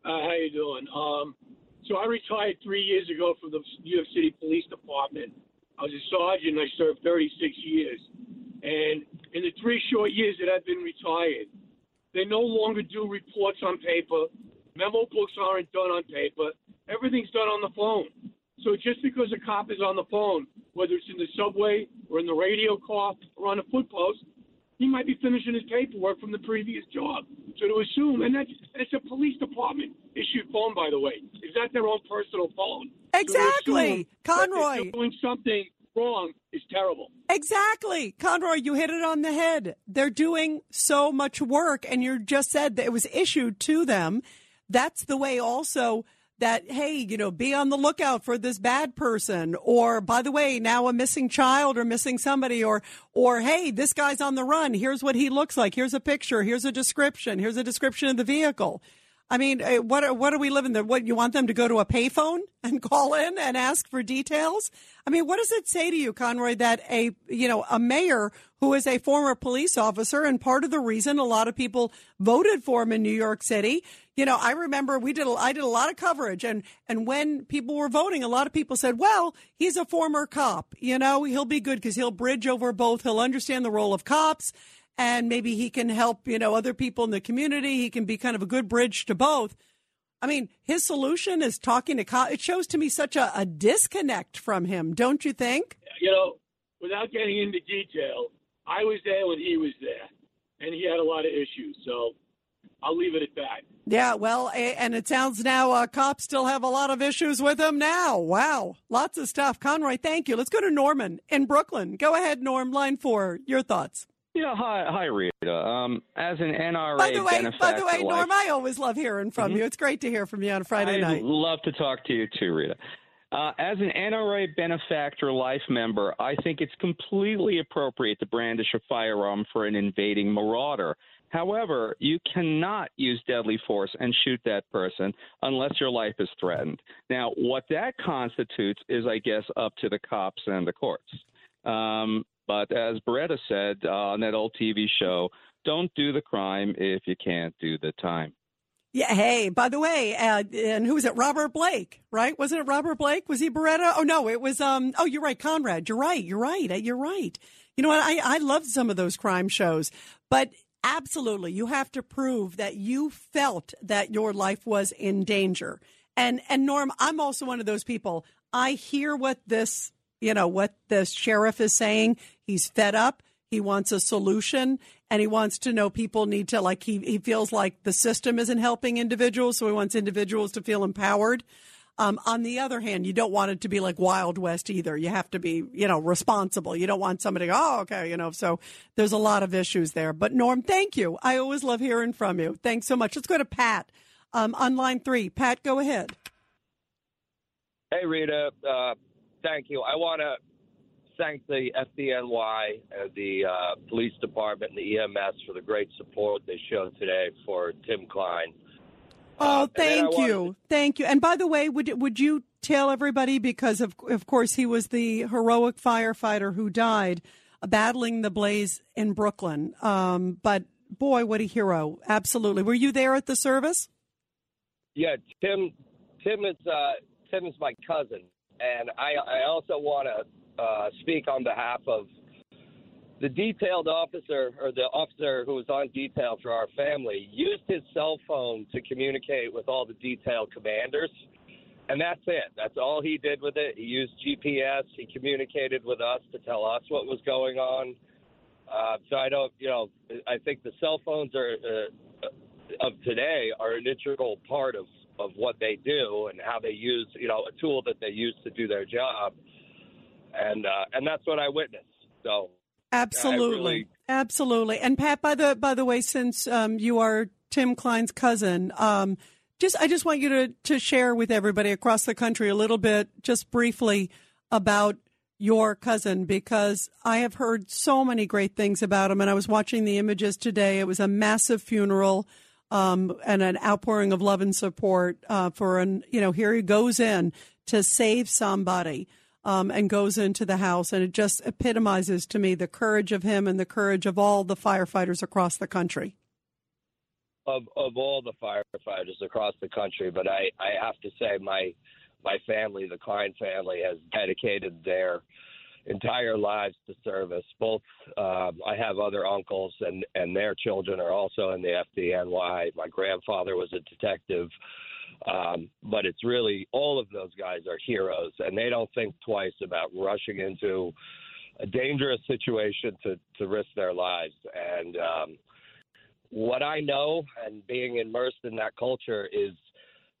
Uh, how you doing? Um, so I retired three years ago from the New York City Police Department. I was a sergeant. I served 36 years, and in the three short years that I've been retired, they no longer do reports on paper. Memo books aren't done on paper. Everything's done on the phone. So just because a cop is on the phone, whether it's in the subway or in the radio car or on a foot post, he might be finishing his paperwork from the previous job. So to assume, and that's it's a police department issued phone, by the way, is that their own personal phone? Exactly, so Conroy. doing something wrong is terrible. Exactly. Conroy, you hit it on the head. They're doing so much work, and you just said that it was issued to them. That's the way also that, hey, you know, be on the lookout for this bad person. Or, by the way, now a missing child or missing somebody. Or, or, hey, this guy's on the run. Here's what he looks like. Here's a picture. Here's a description. Here's a description of the vehicle. I mean, eh, what are, what are we living there? What you want them to go to a payphone and call in and ask for details? I mean, what does it say to you, Conroy, that a you know a mayor who is a former police officer and part of the reason a lot of people voted for him in New York City? You know, I remember we did a, I did a lot of coverage and and when people were voting, a lot of people said, "Well, he's a former cop. You know, he'll be good because he'll bridge over both. He'll understand the role of cops." And maybe he can help, you know, other people in the community. He can be kind of a good bridge to both. I mean, his solution is talking to co- it shows to me such a, a disconnect from him, don't you think? You know, without getting into detail, I was there when he was there, and he had a lot of issues. So I'll leave it at that. Yeah, well, and it sounds now uh, cops still have a lot of issues with him now. Wow, lots of stuff. Conroy, thank you. Let's go to Norman in Brooklyn. Go ahead, Norm. Line four. Your thoughts. Yeah, hi, hi, Rita. Um, as an NRA By the way, by the way, Norm, I always love hearing from Mhm. you. It's great to hear from you on a Friday I'd night. love to talk to you too, Rita. Uh, as an NRA benefactor life member, I think it's completely appropriate to brandish a firearm for an invading marauder. However, you cannot use deadly force and shoot that person unless your life is threatened. Now, what that constitutes is, I guess, up to the cops and the courts. Um, but as Baretta said uh, on that old TV show, don't do the crime if you can't do the time. Yeah. Hey, by the way, uh, and who was it? Robert Blake, right? Wasn't it Robert Blake? Was he Baretta? Oh no, it was. Um. Oh, you're right, Conrad. You're right. You're right. Uh, You're right. You know what? I I loved some of those crime shows, but absolutely, you have to prove that you felt that your life was in danger. And and Norm, I'm also one of those people. I hear what this, you know, what the sheriff is saying. He's fed up. He wants a solution and he wants to know people need to like he, he feels like the system isn't helping individuals, so he wants individuals to feel empowered. Um, on the other hand, you don't want it to be like Wild West either. You have to be, you know, responsible. You don't want somebody oh, okay, you know, so there's a lot of issues there. But Norm, thank you. I always love hearing from you. Thanks so much. Let's go to Pat um, on line three. Pat, go ahead. Hey, Rita. Uh, thank you. I want to thank the FDNY, uh, the uh, police department, and the EMS for the great support they showed today for Tim Klein. Oh, and I thank you, thank you. And by the way, would would you tell everybody because of of course he was the heroic firefighter who died uh, battling the blaze in Brooklyn. Um, but boy, what a hero! Absolutely. Were you there at the service? Yeah, Tim. Tim is uh, Tim is my cousin, and I I also want to uh, speak on behalf of the detailed officer or the officer who was on detail for our family. Used his cell phone to communicate with all the detail commanders, and that's it. That's all he did with it. He used GPS. He communicated with us to tell us what was going on. Uh, so I don't, you know, I think the cell phones are uh, of today are an integral part of of what they do and how they use, you know, a tool that they use to do their job, and uh, and that's what I witnessed. So Absolutely, really- absolutely. And Pat, by the by the way, since um, you are Tim Klein's cousin, um, just I just want you to to share with everybody across the country a little bit, just briefly, about your cousin because I have heard so many great things about him. And I was watching the images today. It was a massive funeral. Um, and an outpouring of love and support uh, for an you know here he goes in to save somebody um, and goes into the house. And it just epitomizes to me the courage of him and the courage of all the firefighters across the country. of of all the firefighters across the country, but I I have to say my my family, the Klein family, has dedicated their entire lives to service. Both um, I have other uncles, and and their children are also in the FDNY. My grandfather was a detective. Um, but it's really all of those guys are heroes, and they don't think twice about rushing into a dangerous situation to to risk their lives. And um, what I know and being immersed in that culture is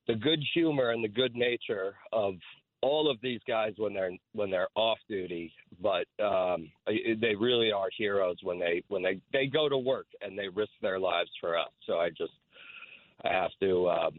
the good humor and the good nature of all of these guys when they're when they're off duty but um they really are heroes when they when they they go to work and they risk their lives for us so i just i have to um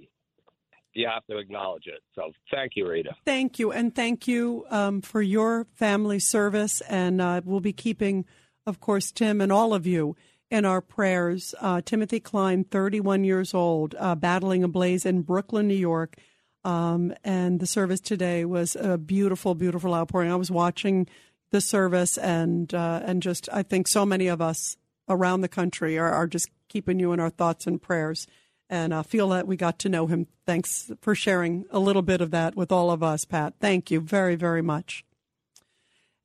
you have to acknowledge it so thank you rita Thank you, and thank you um, for your family service. And uh, we'll be keeping, of course, Tim and all of you in our prayers. Uh, Timothy Klein, 31 years old, uh, battling a blaze in Brooklyn, New York. Um, and the service today was a beautiful, beautiful outpouring. I was watching the service, and uh, and just I think so many of us around the country are, are just keeping you in our thoughts and prayers. And I feel that we got to know him. Thanks for sharing a little bit of that with all of us, Pat. Thank you very, very much.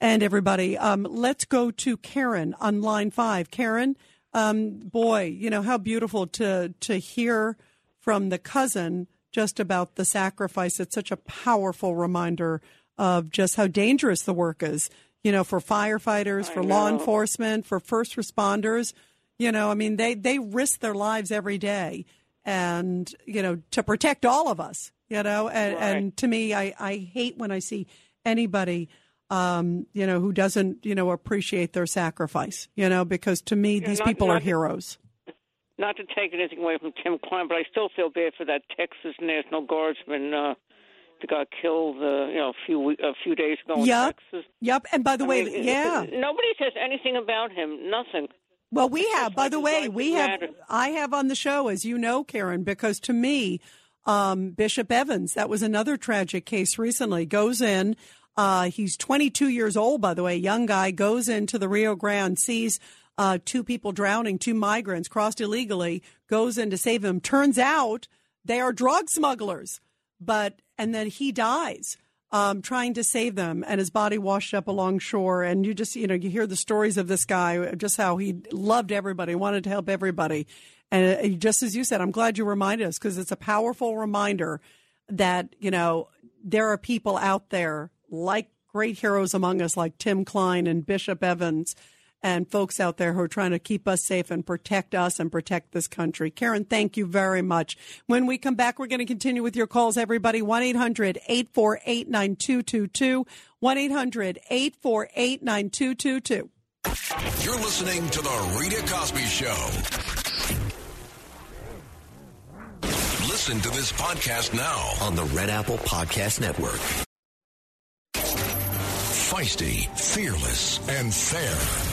And everybody, um, let's go to Karen on line five. Karen, um, boy, you know how beautiful to to hear from the cousin just about the sacrifice. It's such a powerful reminder of just how dangerous the work is. You know, for firefighters, for law enforcement, for first responders. You know, I mean, they they risk their lives every day, and you know, to protect all of us. You know, and, Right. and to me, I I hate when I see anybody. Um, you know, who doesn't, you know, appreciate their sacrifice, you know, because to me, these not- people are not- heroes. Not to take anything away from Tim Klein, but I still feel bad for that Texas National Guardsman uh, that got killed, uh, you know, a few a few days ago in Yep. Texas. Yep. And by the I way, mean, yeah. Nobody says anything about him. Nothing. Well, we have, by the way, we have. I have on the show, as you know, Karen, because to me, um, Bishop Evans, that was another tragic case recently, goes in. Uh, he's 22 years old, by the way, young guy, goes into the Rio Grande, sees uh, two people drowning, two migrants crossed illegally, goes in to save them. Turns out they are drug smugglers, but, and then he dies um, trying to save them, and his body washed up along shore. And you just, you know, you hear the stories of this guy, just how he loved everybody, wanted to help everybody. And uh, just as you said, I'm glad you reminded us because it's a powerful reminder that, you know, there are people out there like great heroes among us, like Tim Klein and Bishop Evans, and folks out there who are trying to keep us safe and protect us and protect this country. Karen, thank you very much. When we come back, we're going to continue with your calls, everybody. 1 800 848 9222. 1 800 848 9222. You're listening to The Rita Cosby Show. Listen to this podcast now on the Red Apple Podcast Network. Feisty, fearless, and fair.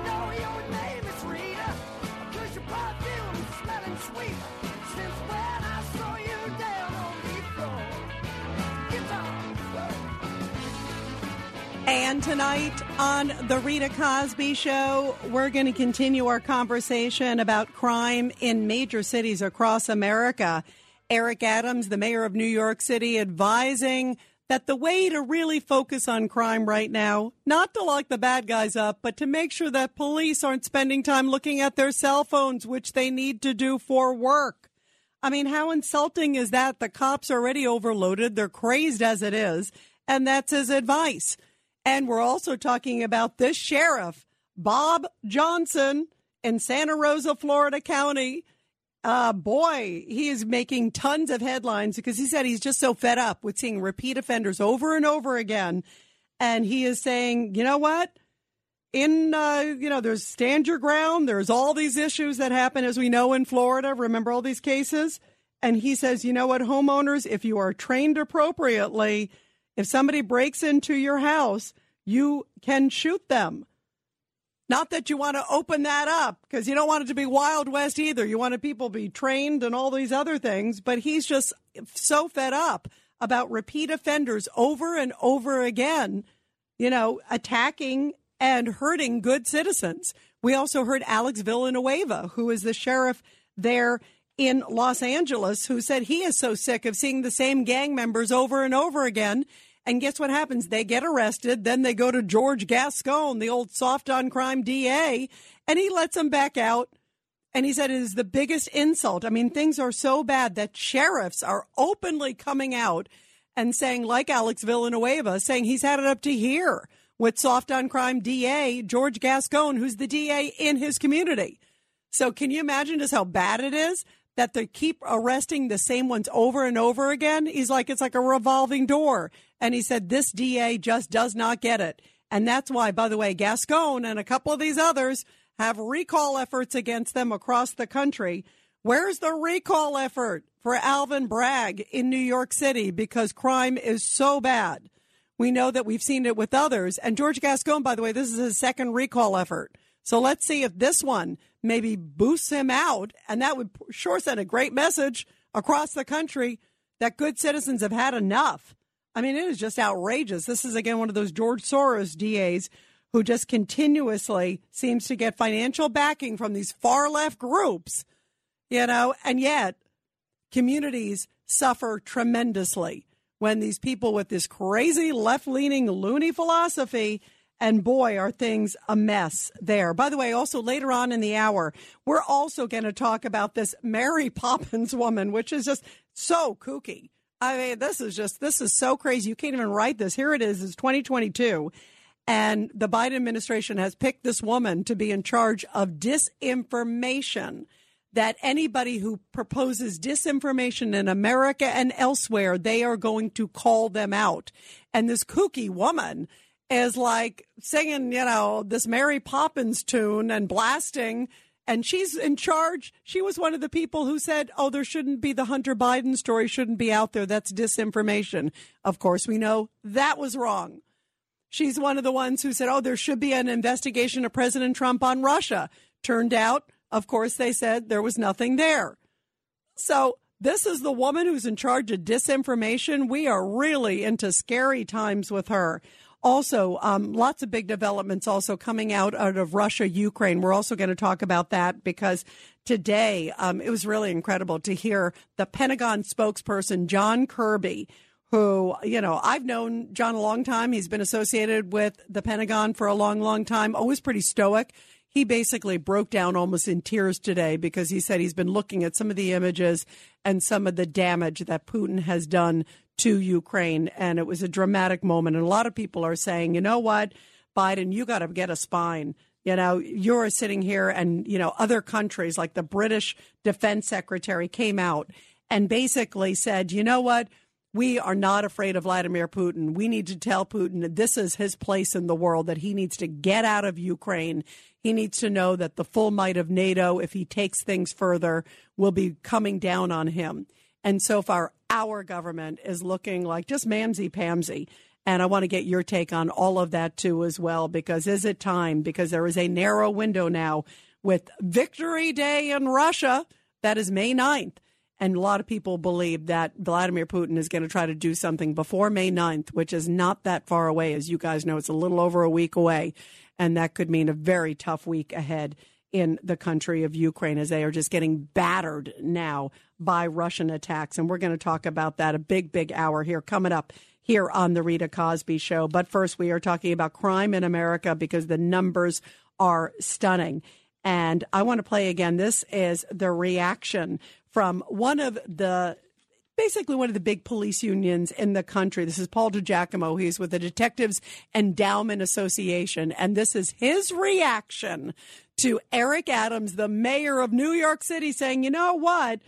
And tonight on The Rita Cosby Show, we're going to continue our conversation about crime in major cities across America. Eric Adams, the mayor of New York City, advising that the way to really focus on crime right now, not to lock the bad guys up, but to make sure that police aren't spending time looking at their cell phones, which they need to do for work. I mean, how insulting is that? The cops are already overloaded. They're crazed as it is. And that's his advice. And we're also talking about this sheriff, Bob Johnson in Santa Rosa, Florida County. Uh, boy, he is making tons of headlines because he said he's just so fed up with seeing repeat offenders over and over again. And he is saying, you know what? In, uh, you know, there's stand your ground. There's all these issues that happen, as we know, in Florida. Remember all these cases? And he says, you know what, homeowners, if you are trained appropriately, if somebody breaks into your house, you can shoot them. Not that you want to open that up because you don't want it to be Wild West either. You want people to be trained and all these other things, but he's just so fed up about repeat offenders over and over again, you know, attacking and hurting good citizens. We also heard Alex Villanueva, who is the sheriff there in Los Angeles, who said he is so sick of seeing the same gang members over and over again and guess what happens? They get arrested. Then they go to George Gascon, the old soft on crime DA, and he lets them back out. And he said it is the biggest insult. I mean, things are so bad that sheriffs are openly coming out and saying, like Alex Villanueva, saying he's had it up to here with soft on crime DA George Gascon, who's the DA in his community. So can you imagine just how bad it is? that they keep arresting the same ones over and over again. He's like, it's like a revolving door. And he said, this DA just does not get it. And that's why, by the way, Gascon and a couple of these others have recall efforts against them across the country. Where's the recall effort for Alvin Bragg in New York City? Because crime is so bad. We know that we've seen it with others. And George Gascon, by the way, this is his second recall effort. So let's see if this one maybe boosts him out. And that would sure send a great message across the country that good citizens have had enough. I mean, it is just outrageous. This is, again, one of those George Soros DAs who just continuously seems to get financial backing from these far left groups, you know, and yet communities suffer tremendously when these people with this crazy left leaning loony philosophy and boy, are things a mess there. By the way, also later on in the hour, we're also going to talk about this Mary Poppins woman, which is just so kooky. I mean, this is just, this is so crazy. You can't even write this. Here it is. It's 2022. And the Biden administration has picked this woman to be in charge of disinformation. That anybody who proposes disinformation in America and elsewhere, they are going to call them out. And this kooky woman is like singing, you know, this Mary Poppins tune and blasting. And she's in charge. She was one of the people who said, oh, there shouldn't be the Hunter Biden story, shouldn't be out there. That's disinformation. Of course, we know that was wrong. She's one of the ones who said, oh, there should be an investigation of President Trump on Russia. Turned out, of course, they said there was nothing there. So this is the woman who's in charge of disinformation. We are really into scary times with her. Also, um, lots of big developments also coming out out of Russia, Ukraine. We're also going to talk about that because today um, it was really incredible to hear the Pentagon spokesperson John Kirby. Who, you know, I've known John a long time. He's been associated with the Pentagon for a long, long time, always pretty stoic he basically broke down almost in tears today because he said he's been looking at some of the images and some of the damage that Putin has done to Ukraine. And it was a dramatic moment. And a lot of people are saying, you know what, Biden, you got to get a spine. You know, you're sitting here, and, you know, other countries like the British defense secretary came out and basically said, you know what? We are not afraid of Vladimir Putin. We need to tell Putin that this is his place in the world, that he needs to get out of Ukraine. He needs to know that the full might of NATO, if he takes things further, will be coming down on him. And so far, our government is looking like just mamsy pamsy. And I want to get your take on all of that too, as well, because is it time? Because there is a narrow window now with Victory Day in Russia. That is May 9th. And a lot of people believe that Vladimir Putin is going to try to do something before May 9th, which is not that far away. As you guys know, it's a little over a week away. And that could mean a very tough week ahead in the country of Ukraine as they are just getting battered now by Russian attacks. And we're going to talk about that a big, big hour here coming up here on the Rita Cosby Show. But first, we are talking about crime in America because the numbers are stunning. And I want to play again. This is the reaction from one of the basically one of the big police unions in the country. This is Paul DiGiacomo. He's with the Detectives Endowment Association. And this is his reaction to Eric Adams, the mayor of New York City, saying, you know what?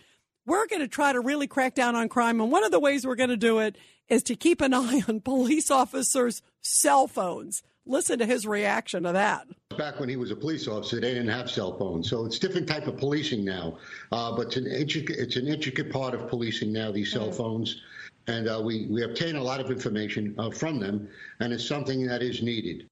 We're going to try to really crack down on crime. And one of the ways we're going to do it is to keep an eye on police officers' cell phones. Listen to his reaction to that. Back when he was a police officer, they didn't have cell phones, so it's different type of policing now. Uh, but it's an intricate, it's an intricate part of policing now. These cell mm. phones, and uh, we we obtain a lot of information uh, from them, and it's something that is needed.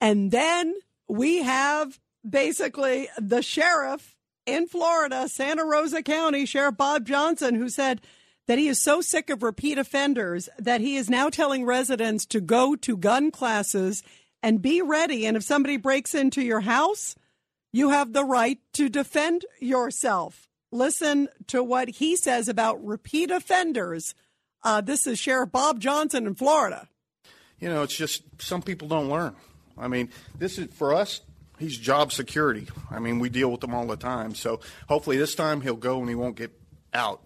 And then we have basically the sheriff in Florida, Santa Rosa County, Sheriff Bob Johnson, who said that he is so sick of repeat offenders that he is now telling residents to go to gun classes and be ready. And if somebody breaks into your house, you have the right to defend yourself. Listen to what he says about repeat offenders. Uh, this is Sheriff Bob Johnson in Florida. You know, it's just some people don't learn. I mean, this is for us. He's job security. I mean, we deal with them all the time. So hopefully this time he'll go and he won't get out.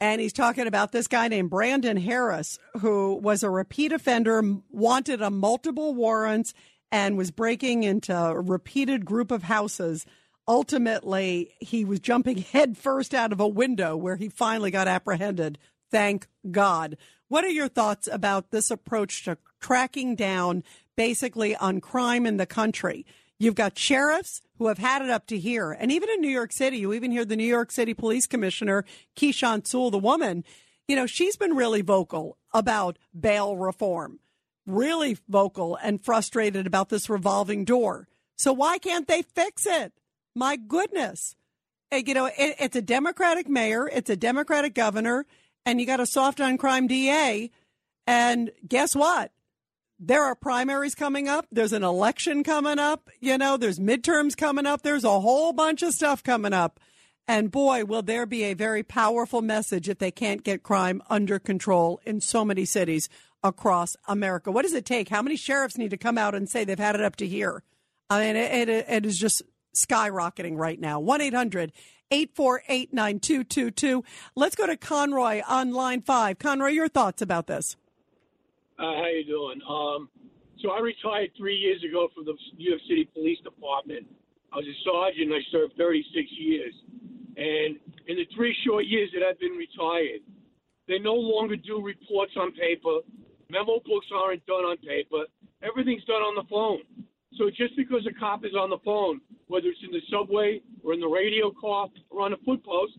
And he's talking about this guy named Brandon Harris, who was a repeat offender, wanted a multiple warrants, and was breaking into a repeated group of houses. Ultimately, he was jumping headfirst out of a window where he finally got apprehended. Thank God. What are your thoughts about this approach to tracking down basically on crime in the country? You've got sheriffs who have had it up to here. And even in New York City, you even hear the New York City Police Commissioner, Keechant Sewell, the woman, you know, she's been really vocal about bail reform, really vocal and frustrated about this revolving door. So why can't they fix it? My goodness. Eh, you know, it, it's a Democratic mayor, it's a Democratic governor, and you got a soft on crime DA. And guess what? There are primaries coming up. There's an election coming up. You know, there's midterms coming up. There's a whole bunch of stuff coming up. And boy, will there be a very powerful message if they can't get crime under control in so many cities across America. What does it take? How many sheriffs need to come out and say they've had it up to here? I mean, it, it, it is just skyrocketing right now. 1 800 848 9222. Let's go to Conroy on line five. Conroy, your thoughts about this? Uh, how you doing? Um, so I retired three years ago from the New York City Police Department. I was a sergeant. I served 36 years, and in the three short years that I've been retired, they no longer do reports on paper. Memo books aren't done on paper. Everything's done on the phone. So just because a cop is on the phone, whether it's in the subway or in the radio car or on a foot post,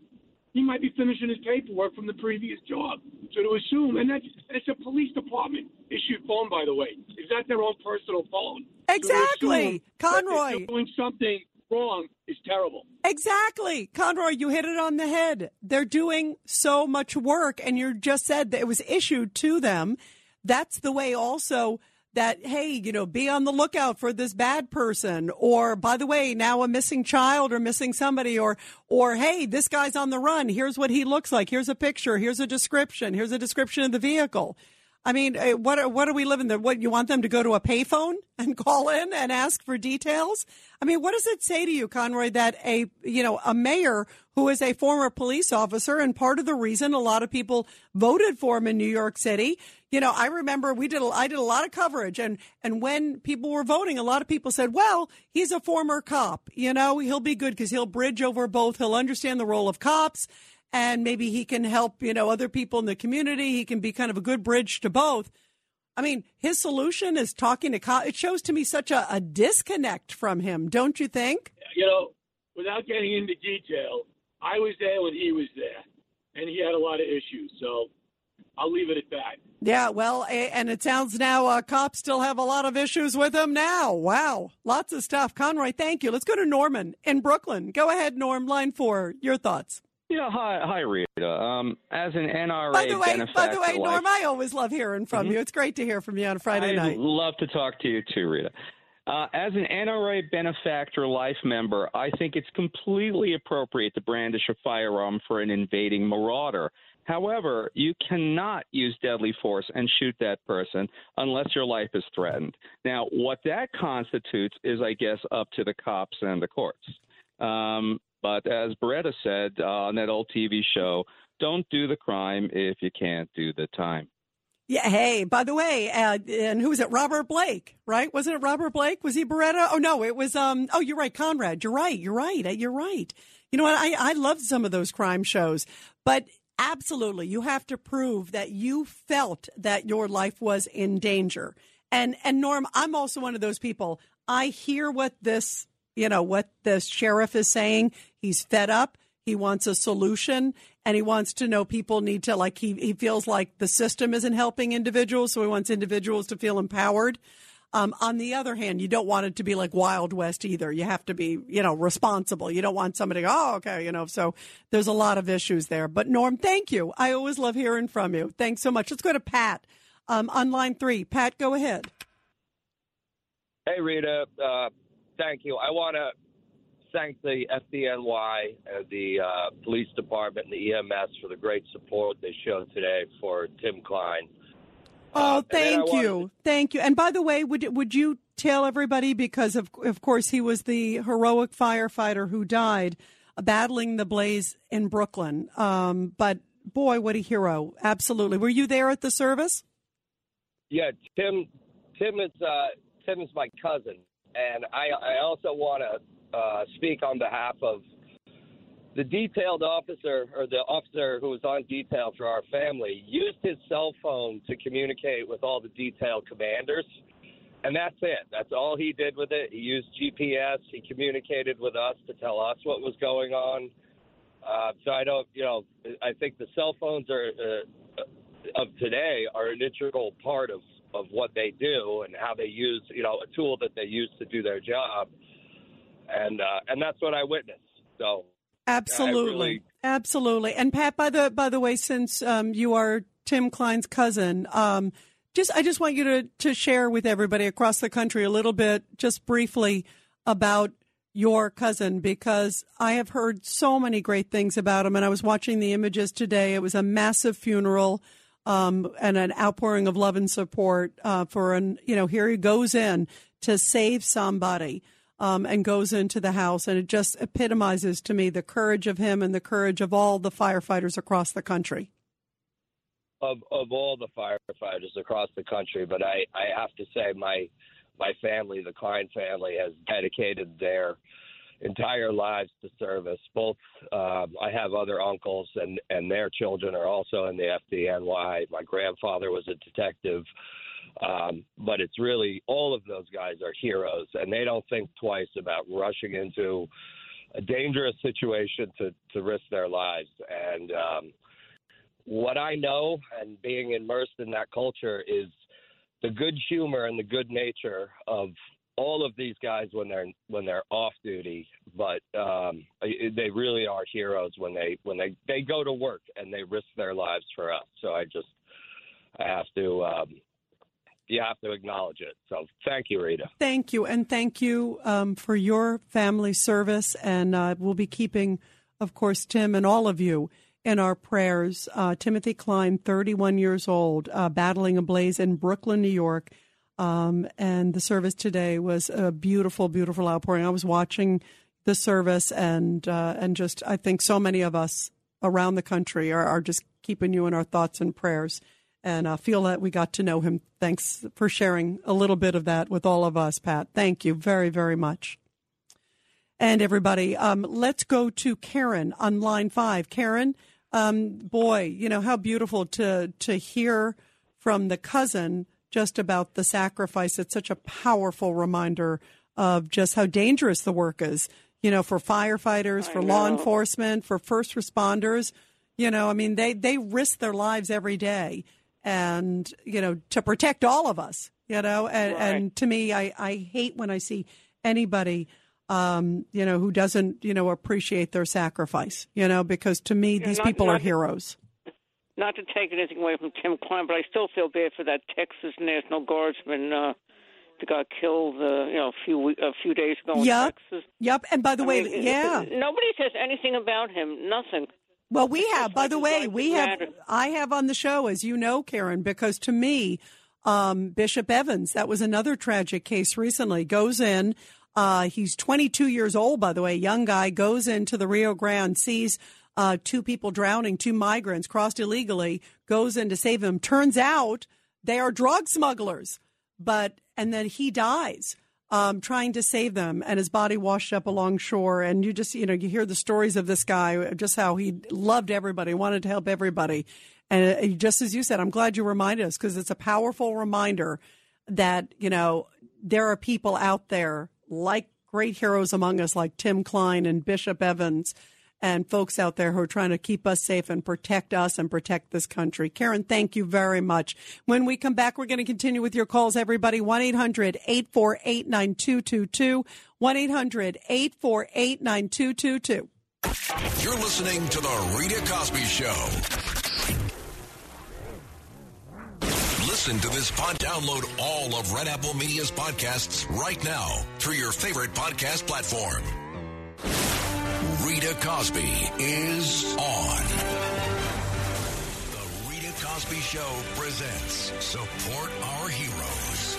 he might be finishing his paperwork from the previous job. So to assume, and that's it's a police department issued phone, by the way. Is that their own personal phone? Exactly, so Conroy. doing something wrong is terrible. Exactly, Conroy. You hit it on the head. They're doing so much work, and you just said that it was issued to them. That's the way also that, hey, you know, be on the lookout for this bad person. Or, by the way, now a missing child or missing somebody. Or, or, hey, this guy's on the run. Here's what he looks like. Here's a picture. Here's a description. Here's a description of the vehicle. I mean, eh, what are, what are we living there? What you want them to go to a payphone and call in and ask for details? I mean, what does it say to you, Conroy, that a you know a mayor who is a former police officer and part of the reason a lot of people voted for him in New York City? You know, I remember we did a, I did a lot of coverage, and and when people were voting, a lot of people said, "Well, he's a former cop. You know, he'll be good because he'll bridge over both. He'll understand the role of cops." And maybe he can help, you know, other people in the community. He can be kind of a good bridge to both. I mean, his solution is talking to co- it shows to me such a, a disconnect from him, don't you think? You know, without getting into detail, I was there when he was there, and he had a lot of issues. So I'll leave it at that. Yeah, well, and it sounds now uh, cops still have a lot of issues with him now. Wow, lots of stuff. Conroy, thank you. Let's go to Norman in Brooklyn. Go ahead, Norm. Line four. Your thoughts. Yeah, hi, hi, Rita. Um, as an NRA by the way, by the way, Norm, I always love hearing from mm-hmm. you. It's great to hear from you on Friday I'd night. love to talk to you too, Rita. Uh, as an NRA benefactor life member, I think it's completely appropriate to brandish a firearm for an invading marauder. However, you cannot use deadly force and shoot that person unless your life is threatened. Now, what that constitutes is, I guess, up to the cops and the courts. Um, but as Baretta said uh, on that old TV show, don't do the crime if you can't do the time. Yeah. Hey, by the way, uh, and who was it? Robert Blake, right? Wasn't it Robert Blake? Was he Baretta? Oh no, it was. Um. Oh, you're right, Conrad. You're right. You're right. Uh, you're right. You know what? I I love some of those crime shows, but absolutely, you have to prove that you felt that your life was in danger. And and Norm, I'm also one of those people. I hear what this you know, what the sheriff is saying. He's fed up. He wants a solution and he wants to know people need to like he, he feels like the system isn't helping individuals, so he wants individuals to feel empowered. Um, on the other hand, you don't want it to be like Wild West either. You have to be, you know, responsible. You don't want somebody oh, okay, you know, so there's a lot of issues there. But Norm, thank you. I always love hearing from you. Thanks so much. Let's go to Pat um, on line three. Pat, go ahead. Hey, Rita. Uh, thank you. I want to thank the FDNY, uh, the uh, police department, and the EMS for the great support they showed today for Tim Klein. Oh, Uh, and thank you, thank you. And by the way, would would you tell everybody because of of course he was the heroic firefighter who died uh, battling the blaze in Brooklyn. Um, but boy, what a hero! Absolutely. Were you there at the service? Yeah, Tim. Tim is uh, Tim is my cousin, and I I also want to uh, speak on behalf of the detailed officer or the officer who was on detail for our family. Used his cell phone to communicate with all the detail commanders, and that's it. That's all he did with it. He used GPS. He communicated with us to tell us what was going on. Uh, so I don't, you know, I think the cell phones are uh, of today are an integral part of of what they do and how they use, you know, a tool that they use to do their job. And uh, and that's what I witnessed. So Absolutely, really- absolutely. And Pat, by the by the way, since um, you are Tim Klein's cousin, um, just I just want you to to share with everybody across the country a little bit, just briefly, about your cousin because I have heard so many great things about him. And I was watching the images today. It was a massive funeral. Um, and an outpouring of love and support uh, for an you know here he goes in to save somebody um, and goes into the house. And it just epitomizes to me the courage of him and the courage of all the firefighters across the country. of of all the firefighters across the country, but I I have to say my my family, the Klein family, has dedicated their entire lives to service. Both um, I have other uncles, and and their children are also in the FDNY. My grandfather was a detective. Um, but it's really all of those guys are heroes, and they don't think twice about rushing into a dangerous situation to to risk their lives. And um, what I know and being immersed in that culture is the good humor and the good nature of all of these guys when they're when they're off duty but um they really are heroes when they when they they go to work and they risk their lives for us so i just i have to um you have to acknowledge it so thank you rita Thank you, and thank you um, for your family service. And uh, we'll be keeping, of course, Tim and all of you in our prayers. Uh, Timothy Klein, 31 years old, uh, battling a blaze in Brooklyn, New York. Um, and the service today was a beautiful, beautiful outpouring. I was watching the service, and uh, and just I think so many of us around the country are, are just keeping you in our thoughts and prayers. And I feel that we got to know him. Thanks for sharing a little bit of that with all of us, Pat. Thank you very, very much. And everybody, um, let's go to Karen on line five. Karen, um, boy, you know how beautiful to to hear from the cousin just about the sacrifice. It's such a powerful reminder of just how dangerous the work is. You know, for firefighters, for law enforcement, for first responders. You know, I mean, they they risk their lives every day, and you know, to protect all of us. You know, and, Right. and to me, I I hate when I see anybody. Um, you know, who doesn't, you know, appreciate their sacrifice, you know, because to me, these not- people are not- heroes. Not to take anything away from Tim Klein, but I still feel bad for that Texas National Guardsman uh, that got killed, uh, you know, a few a few days ago in Yep. Texas. Yep. And by the I way, mean, yeah. Nobody says anything about him. Nothing. Well, we have, by the way, we have. I have on the show, as you know, Karen, because to me, um, Bishop Evans, that was another tragic case recently, goes in. Uh, he's 22 years old, by the way, young guy, goes into the Rio Grande, sees uh, two people drowning, two migrants crossed illegally, goes in to save them. Turns out they are drug smugglers, but, and then he dies um, trying to save them, and his body washed up along shore. And you just, you know, you hear the stories of this guy, just how he loved everybody, wanted to help everybody. And uh, just as you said, I'm glad you reminded us because it's a powerful reminder that, you know, there are people out there like great heroes among us, like Tim Klein and Bishop Evans. And folks out there who are trying to keep us safe and protect us and protect this country. Karen, thank you very much. When we come back, we're going to continue with your calls, everybody. 1 800 848 9222. 1 800 848 9222. You're listening to The Rita Cosby Show. Listen to this pod. Download all of Red Apple Media's podcasts right now through your favorite podcast platform. Rita Cosby is on. The Rita Cosby Show presents Support Our Heroes.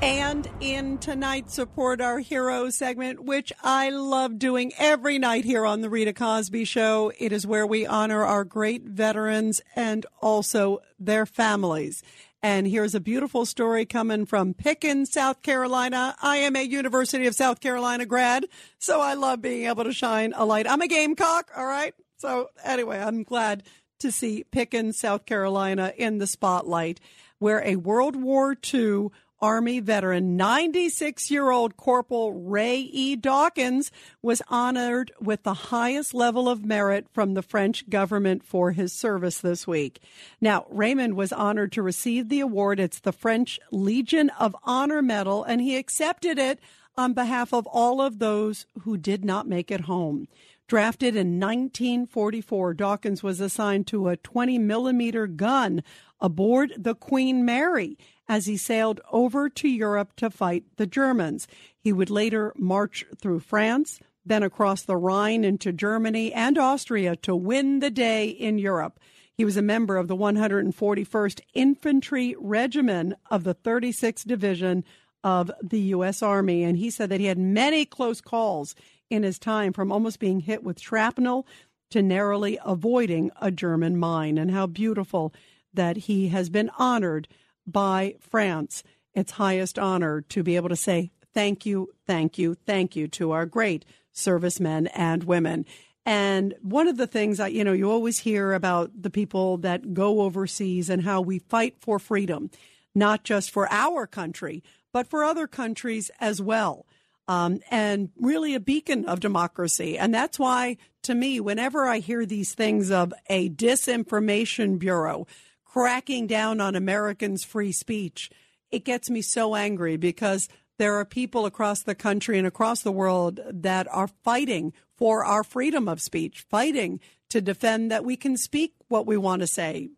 And in tonight's Support Our Heroes segment, which I love doing every night here on The Rita Cosby Show, it is where we honor our great veterans and also their families. And here's a beautiful story coming from Pickens, South Carolina. I am a University of South Carolina grad, so I love being able to shine a light. I'm a Gamecock, all right? So anyway, I'm glad to see Pickens, South Carolina in the spotlight, where a World War II Army veteran, 96 year old Corporal Ray E. Dawkins, was honored with the highest level of merit from the French government for his service this week. Now, Raymond was honored to receive the award. It's the French Legion of Honor Medal, and he accepted it on behalf of all of those who did not make it home. Drafted in 1944, Dawkins was assigned to a 20 millimeter gun aboard the Queen Mary as he sailed over to Europe to fight the Germans. He would later march through France, then across the Rhine into Germany and Austria to win the day in Europe. He was a member of the 141st Infantry Regiment of the 36th Division of the U.S. Army. And he said that he had many close calls in his time from almost being hit with shrapnel to narrowly avoiding a German mine. And how beautiful that he has been honored by France its highest honor to be able to say thank you, thank you, thank you to our great servicemen and women. And one of the things I, you know, you always hear about the people that go overseas and how we fight for freedom, not just for our country, but for other countries as well. Um, and really a beacon of democracy. And that's why, to me, whenever I hear these things of a disinformation bureau, cracking down on Americans' free speech, it gets me so angry because there are people across the country and across the world that are fighting for our freedom of speech, fighting to defend that we can speak what we want to say,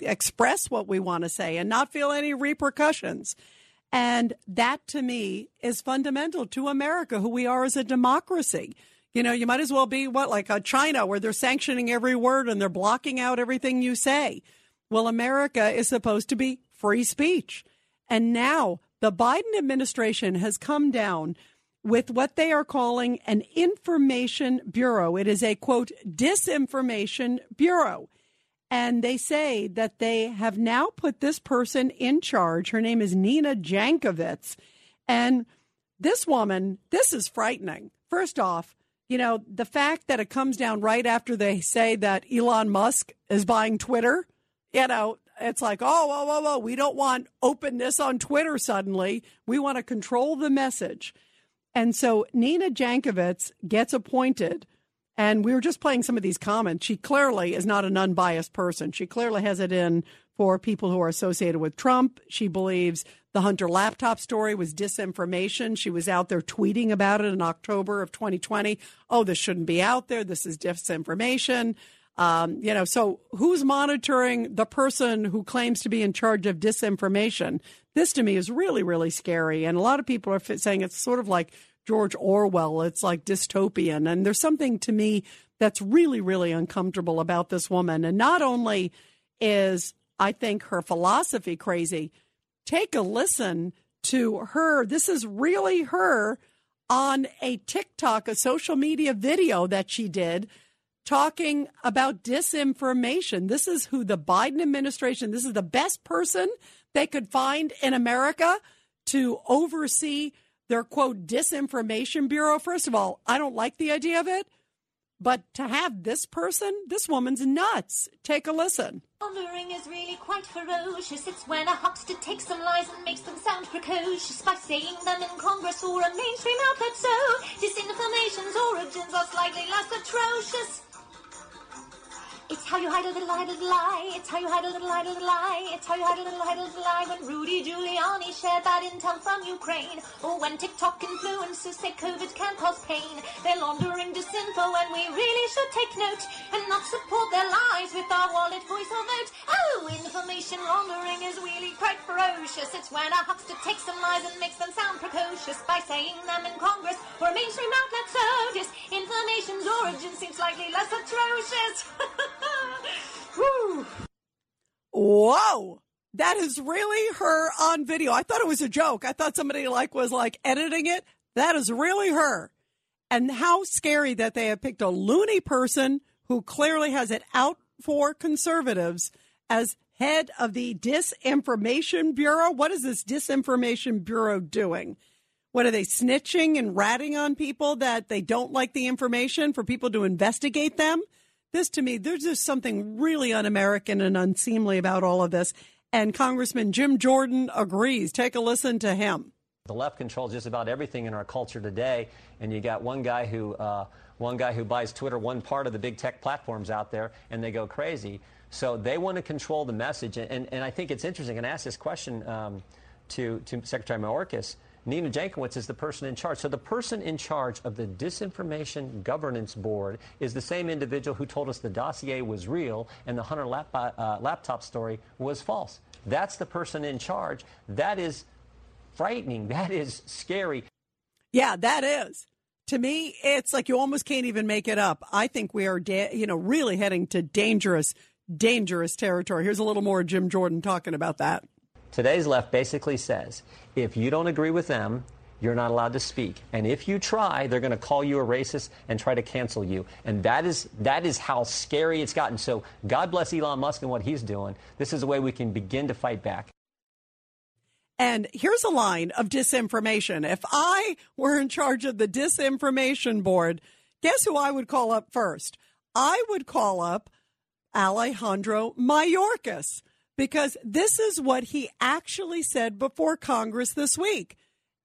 express what we want to say, and not feel any repercussions. And that to me is fundamental to America, who we are as a democracy. You know, you might as well be what, like a China where they're sanctioning every word and they're blocking out everything you say. Well, America is supposed to be free speech. And now the Biden administration has come down with what they are calling an information bureau. It is a quote, disinformation bureau. And they say that they have now put this person in charge. Her name is Nina Jankowicz. And this woman, this is frightening. First off, you know, the fact that it comes down right after they say that Elon Musk is buying Twitter you know, it's like, oh, whoa, whoa, whoa, we don't want openness on Twitter suddenly. We want to control the message. And so Nina Jankowicz gets appointed. And we were just playing some of these comments. She clearly is not an unbiased person. She clearly has it in for people who are associated with Trump. She believes the Hunter laptop story was disinformation. She was out there tweeting about it in October of 2020. Oh, this shouldn't be out there. This is disinformation. Um, you know, so who's monitoring the person who claims to be in charge of disinformation? This to me is really, really scary. And a lot of people are saying it's sort of like George Orwell. It's like dystopian. And there's something to me that's really, really uncomfortable about this woman. And not only is, I think, her philosophy crazy, take a listen to her. This is really her on a TikTok, a social media video that she did talking about disinformation. This is who the Biden administration, this is the best person they could find in America to oversee their quote disinformation bureau. First of all, I don't like the idea of it, but to have this person, this woman's nuts. Take a listen. Laundering is really quite ferocious. It's when a huckster takes some lies and makes them sound precocious by saying them in Congress or a mainstream outlet. So disinformation's origins are slightly less atrocious. It's how you hide a little, hide a little lie. It's how you hide a little, hide a little lie. It's how you hide a little, hide a little lie. When Rudy Giuliani shared that intel from Ukraine, or when TikTok influencers say COVID can cause pain, they're laundering disinfo, and we really should take note and not support their lies with our wallet, voice, or vote. Oh, information laundering is really quite ferocious. It's when a huckster takes some lies and makes them sound precocious by saying them in Congress or a mainstream outlet. So disinformation's origin seems slightly less atrocious. Whoa. That is really her on video. I thought it was a joke. I thought somebody like was like editing it. That is really her. And how scary that they have picked a loony person who clearly has it out for conservatives as head of the Disinformation Bureau. What is this Disinformation Bureau doing? What are they snitching and ratting on people that they don't like the information for people to investigate them? This to me, there's just something really un American and unseemly about all of this. And Congressman Jim Jordan agrees. Take a listen to him. The left controls just about everything in our culture today, and you got one guy who uh, one guy who buys Twitter, one part of the big tech platforms out there, and they go crazy. So they want to control the message, and, and, and I think it's interesting. And I asked this question um, to to Secretary Mayorkas. Nina Jankowicz is the person in charge. So the person in charge of the Disinformation Governance Board is the same individual who told us the dossier was real and the Hunter lap, uh, laptop story was false. That's the person in charge. That is frightening. That is scary. Yeah, that is. To me, it's like you almost can't even make it up. I think we are, you know, really heading to dangerous, dangerous territory. Here's a little more Jim Jordan talking about that. Today's left basically says if you don't agree with them, you're not allowed to speak. And if you try, they're going to call you a racist and try to cancel you. And that is that is how scary it's gotten. So God bless Elon Musk and what he's doing. This is a way we can begin to fight back. And here's a line of disinformation. If I were in charge of the disinformation board, guess who I would call up first? I would call up Alejandro Mayorkas because this is what he actually said before Congress this week.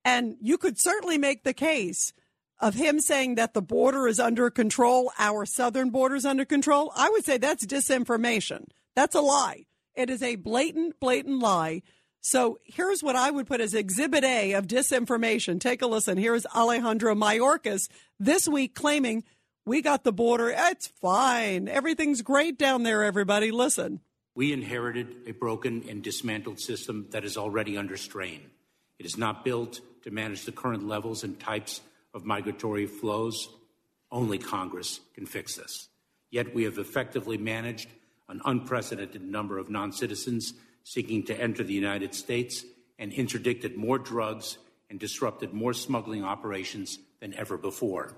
And you could certainly make the case of him saying that the border is under control, our southern border is under control. I would say that's disinformation. That's a lie. It is a blatant, blatant lie. So here's what I would put as exhibit A of disinformation. Take a listen. Here's Alejandro Mayorkas this week claiming we got the border. It's fine. Everything's great down there, everybody. Listen. We inherited a broken and dismantled system that is already under strain. It is not built to manage the current levels and types of migratory flows. Only Congress can fix this. Yet we have effectively managed an unprecedented number of non citizens seeking to enter the United States and interdicted more drugs and disrupted more smuggling operations than ever before.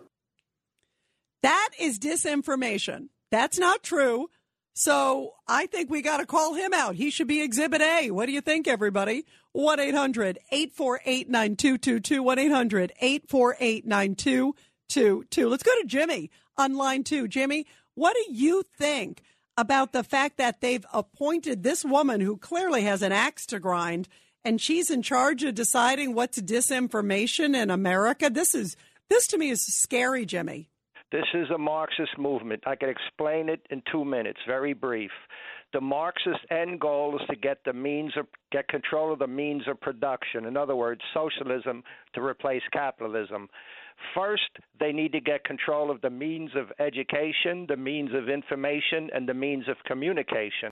That is disinformation. That's not true. So I think we got to call him out. He should be Exhibit A. What do you think, everybody? 1 800 848 9222. 1 800 848 9222. Let's go to Jimmy on line two. Jimmy, what do you think about the fact that they've appointed this woman who clearly has an axe to grind and she's in charge of deciding what's disinformation in America? This is, this to me is scary, Jimmy. This is a Marxist movement. I can explain it in two minutes, very brief. The Marxist end goal is to get the means of get control of the means of production. In other words, socialism to replace capitalism. First, they need to get control of the means of education, the means of information, and the means of communication.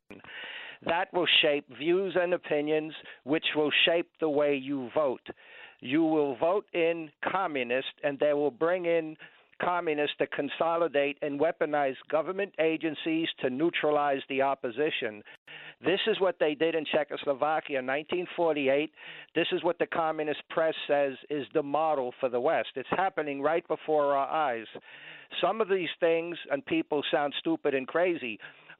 That will shape views and opinions, which will shape the way you vote. You will vote in communist, and they will bring in communists to consolidate and weaponize government agencies to neutralize the opposition. This is what they did in Czechoslovakia in 1948. This is what the communist press says is the model for the West. It's happening right before our eyes. Some of these things and people sound stupid and crazy,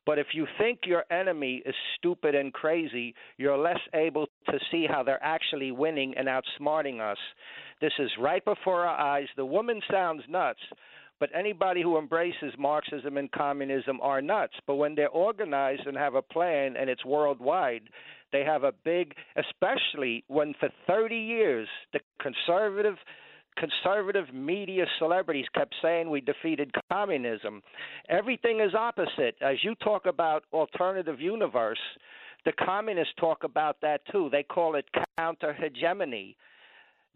but if you think your enemy is stupid and crazy, you're less able to see how they're actually winning and outsmarting us. This is right before our eyes. The woman sounds nuts, But anybody who embraces Marxism and communism are nuts. But when they're organized and have a plan and it's worldwide, they have a big, especially when for 30 years the conservative conservative media celebrities kept saying we defeated communism. Everything is opposite. As you talk about alternative universe, the communists talk about that too. They call it counter hegemony.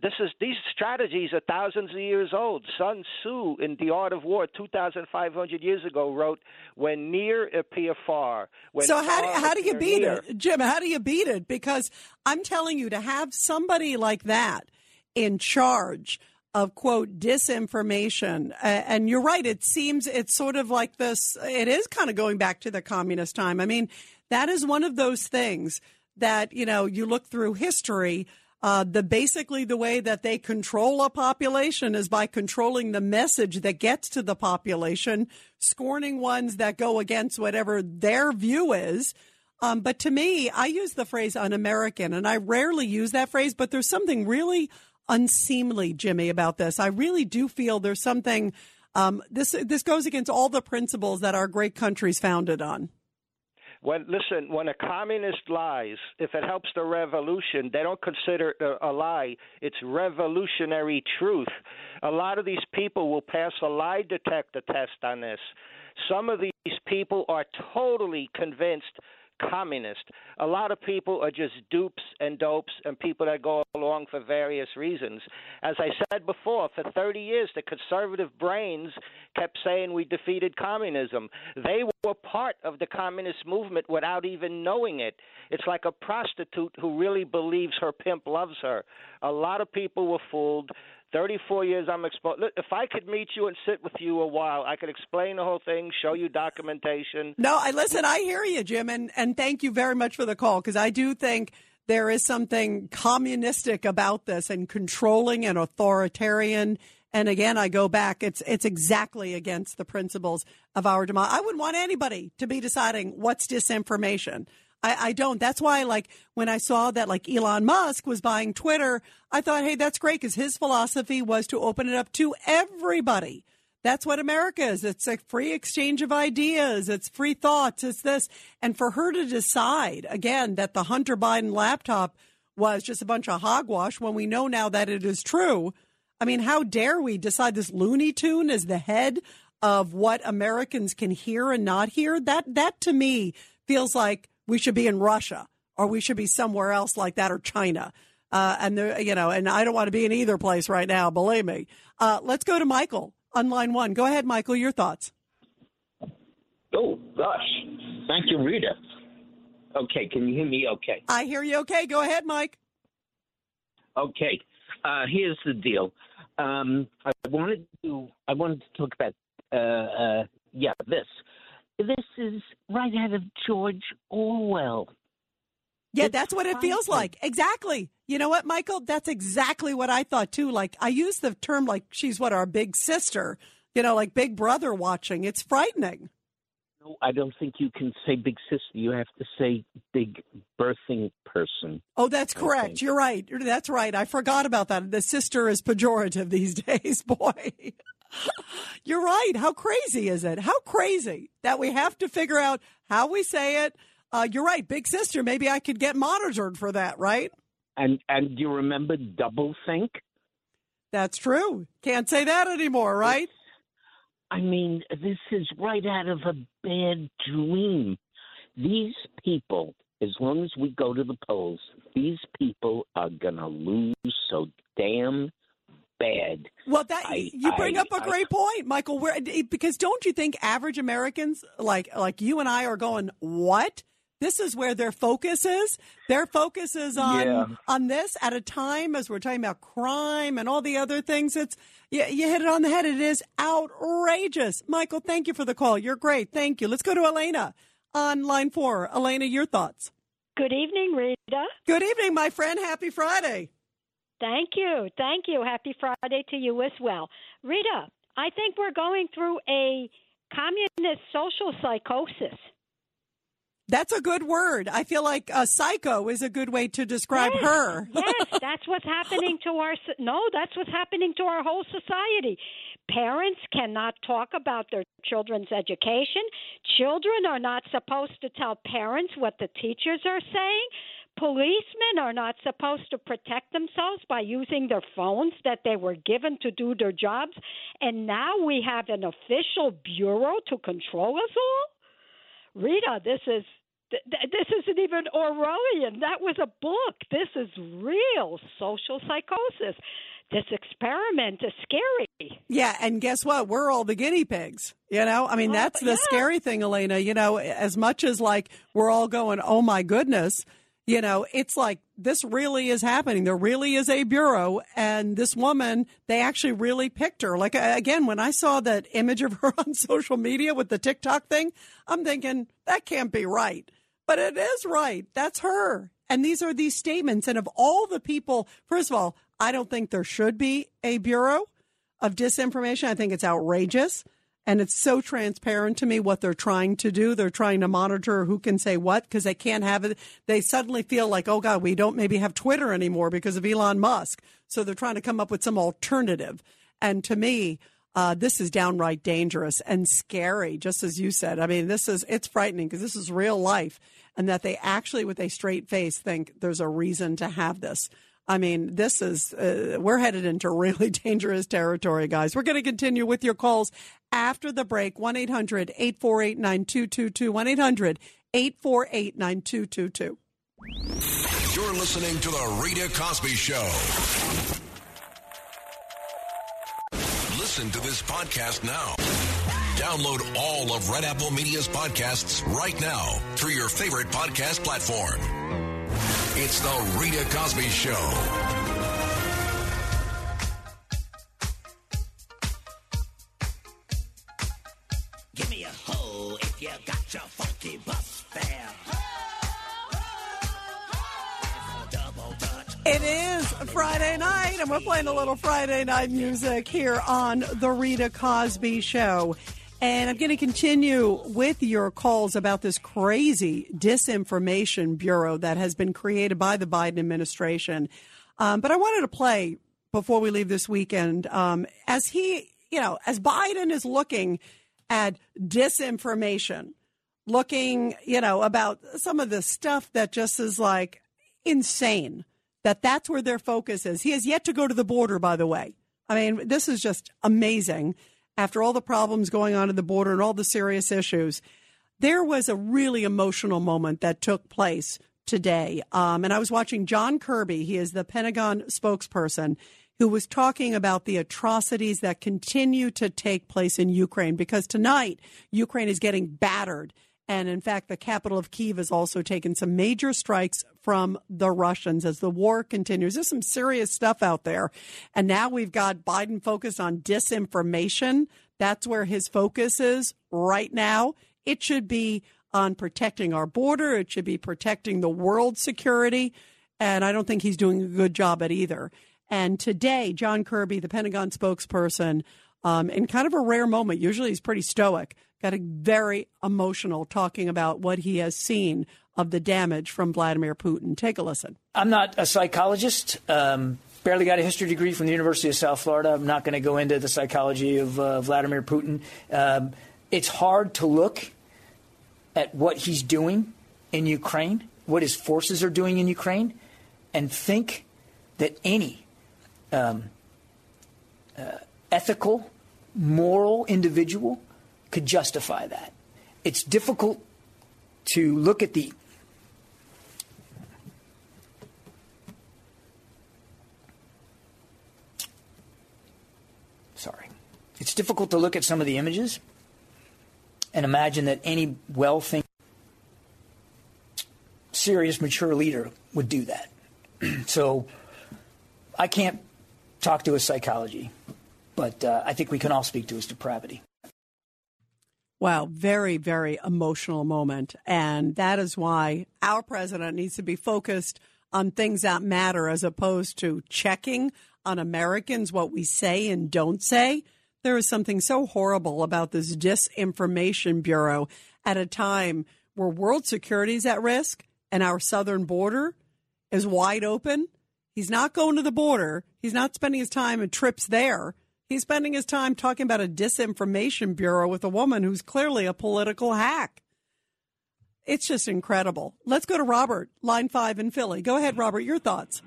This is these strategies are thousands of years old. Sun Tzu in The Art of War, two thousand five hundred years ago, wrote, "When near appear far." When so how do, how do you beat near. it, Jim? How do you beat it? Because I'm telling you, to have somebody like that in charge of quote disinformation, uh, and you're right. It seems it's sort of like this. It is kind of going back to the communist time. I mean, that is one of those things that you know you look through history. Uh, the basically the way that they control a population is by controlling the message that gets to the population, scorning ones that go against whatever their view is. Um, but to me, I use the phrase un-American, and I rarely use that phrase. But there's something really unseemly, Jimmy, about this. I really do feel there's something. Um, this this goes against all the principles that our great country's founded on. When listen, when a communist lies, if it helps the revolution, they don't consider it a, a lie. It's revolutionary truth. A lot of these people will pass a lie detector test on this. Some of these people are totally convinced communist. A lot of people are just dupes and dopes and people that go along for various reasons. As I said before, for 30 years, the conservative brains kept saying we defeated communism. They were part of the communist movement without even knowing it. It's like a prostitute who really believes her pimp loves her. A lot of people were fooled. 34 years I'm exposed. Look, if I could meet you and sit with you a while, I could explain the whole thing, show you documentation. No, I listen. I hear you, Jim, and and thank you very much for the call because I do think there is something communistic about this and controlling and authoritarian. And again, I go back. It's it's exactly against the principles of our democracy. I wouldn't want anybody to be deciding what's disinformation. I, I don't. That's why, like, when I saw that, like, Elon Musk was buying Twitter, I thought, hey, that's great because his philosophy was to open it up to everybody. That's what America is. It's a free exchange of ideas. It's free thoughts. It's this. And for her to decide, again, that the Hunter Biden laptop was just a bunch of hogwash when we know now that it is true. I mean, how dare we decide this Looney Tune is the head of what Americans can hear and not hear? That, that to me feels like we should be in Russia or we should be somewhere else like that or China. Uh, and there, you know, and I don't want to be in either place right now. Believe me. Uh, let's go to Michael on line one. Go ahead, Michael. Your thoughts. Oh gosh, thank you, Rita. Okay, can you hear me? Okay. I hear you. Okay, go ahead, Mike. Okay. Uh, here's the deal. Um, I wanted to. I wanted to talk about. Uh, uh, yeah, this. This is right out of George Orwell. Yeah, that's what it feels like. Exactly. You know what, Michael? That's exactly what I thought too. Like I use the term like she's what our big sister, you know, like big brother watching. It's frightening. No, I don't think you can say big sister. You have to say big birthing person. Oh, that's correct. You're right. That's right. I forgot about that. The sister is pejorative these days, boy. You're right. How crazy is it? How crazy that we have to figure out how we say it. Uh, you're right, big sister. Maybe I could get monitored for that, right? And and do you remember double think? That's true. Can't say that anymore, right? I mean, this is right out of a bad dream. These people, as long as we go to the polls, these people are gonna lose so damn bad. Well, that I- you bring I- up a I- great point, Michael. Where because don't you think average Americans like like you and I are going what? This is where their focus is. Their focus is on Yeah. on this at a time as we're talking about crime and all the other things. It's you, you hit it on the head. It is outrageous, Michael. Thank you for the call. You're great. Thank you. Let's go to Elena on line four. Elena, your thoughts. Good evening, Rita. Good evening, my friend. Happy Friday. Thank you. Thank you. Happy Friday to you as well. Rita, I think we're going through a communist social psychosis. That's a good word. I feel like a psycho is a good way to describe Yes, her. yes, that's what's happening to our no, that's what's happening to our whole society. Parents cannot talk about their children's education. Children are not supposed to tell parents what the teachers are saying. Policemen are not supposed to protect themselves by using their phones that they were given to do their jobs. And now we have an official bureau to control us all? Rita, this is this isn't even Orwellian. That was a book. This is real social psychosis. This experiment is scary. Yeah, and guess what? We're all the guinea pigs. You know, I mean, Oh, that's the yeah. scary thing, Elena. You know, as much as like we're all going, oh my goodness, you know, it's like this really is happening. There really is a bureau, and this woman, they actually really picked her. Like, again, when I saw that image of her on social media with the TikTok thing, I'm thinking, that can't be right. But it is right. That's her. And these are these statements. And of all the people, first of all, I don't think there should be a bureau of disinformation. I think it's outrageous. And it's so transparent to me what they're trying to do. They're trying to monitor who can say what because they can't have it. They suddenly feel like, oh God, we don't maybe have Twitter anymore because of Elon Musk. So they're trying to come up with some alternative. And to me, uh, this is downright dangerous and scary, just as you said. I mean, this is, it's frightening because this is real life and that they actually, with a straight face, think there's a reason to have this. I mean, this is, uh, we're headed into really dangerous territory, guys. We're going to continue with your calls after the break. 1 800 848 9222. 1 800 848 9222. You're listening to The Rita Cosby Show. Listen to this podcast now. Download all of Red Apple Media's podcasts right now through your favorite podcast platform. It's The Rita Cosby Show. Give me a hoe if you got your funky bus fare. It is Friday night, and we're playing a little Friday night music here on The Rita Cosby Show. And I'm going to continue with your calls about this crazy disinformation bureau that has been created by the Biden administration. Um, but I wanted to play before we leave this weekend um, as he, you know, as Biden is looking at disinformation, looking, you know, about some of the stuff that just is like insane that that's where their focus is. He has yet to go to the border, by the way. I mean, this is just amazing. After all the problems going on at the border and all the serious issues, there was a really emotional moment that took place today. Um, and I was watching John Kirby. He is the Pentagon spokesperson who was talking about the atrocities that continue to take place in Ukraine because tonight Ukraine is getting battered. And in fact, the capital of Kiev has also taken some major strikes from the Russians as the war continues. There's some serious stuff out there. And now we've got Biden focused on disinformation. That's where his focus is right now. It should be on protecting our border. It should be protecting the world security. And I don't think he's doing a good job at either. And today, John Kirby, the Pentagon spokesperson, um, in kind of a rare moment, usually he's pretty stoic, got a very emotional talking about what he has seen of the damage from Vladimir Putin. Take a listen. I'm not a psychologist. Um, barely got a history degree from the University of South Florida. I'm not going to go into the psychology of uh, Vladimir Putin. Um, it's hard to look at what he's doing in Ukraine, what his forces are doing in Ukraine, and think that any um, uh, ethical, moral individual could justify that. It's difficult to look at the sorry. It's difficult to look at some of the images and imagine that any well thinking, serious, mature leader would do that. so I can't talk to his psychology, but uh, I think we can all speak to his depravity. Wow, very, very emotional moment. And that is why our president needs to be focused on things that matter as opposed to checking on Americans what we say and don't say. There is something so horrible about this disinformation bureau at a time where world security is at risk and our southern border is wide open. He's not going to the border. He's not spending his time and trips there. He's spending his time talking about a disinformation bureau with a woman who's clearly a political hack. It's just incredible. Let's go to Robert, line five in Philly. Go ahead, Robert, your thoughts.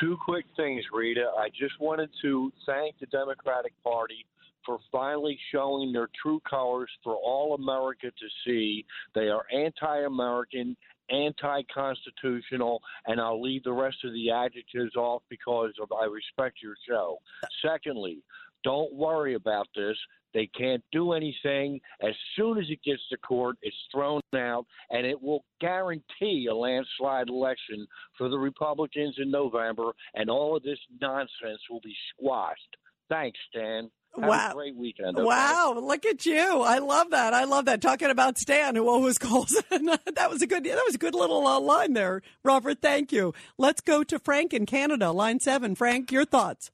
Two quick things, Rita. I just wanted to thank the Democratic Party for finally showing their true colors for all America to see. They are anti American, anti constitutional, and I'll leave the rest of the adjectives off because of I respect your show. Secondly, don't worry about this. They can't do anything. As soon as it gets to court, it's thrown out, and it will guarantee a landslide election for the Republicans in November, and all of this nonsense will be squashed. Thanks, Stan. Have Wow. a great weekend. okay? Wow, look at you. I love that. I love that. Talking about Stan, who always calls. that was a good that was a good little uh, line there. Robert, thank you. Let's go to Frank in Canada, line 7. Frank, your thoughts.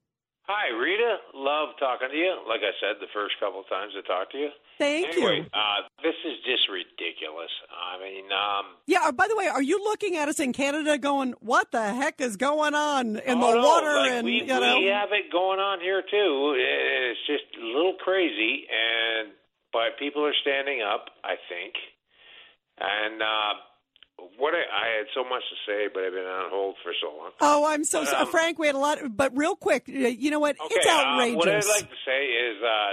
Hi, Rita. Love talking to you. Like I said, the first couple of times I talked to you. Thank anyway, you. uh, this is just ridiculous. I mean, um, Yeah, by the way, are you looking at us in Canada going, "What the heck is going on in oh, the no, water like and we, you know we have it going on here too. It's just a little crazy, and but people are standing up. I think, and uh, what I, I had so much to say, but I've been on hold for so long. Oh, I'm so But, um, Frank. We had a lot, but real quick, uh, you know what? Okay, it's outrageous. Uh, what I'd like to say is, uh,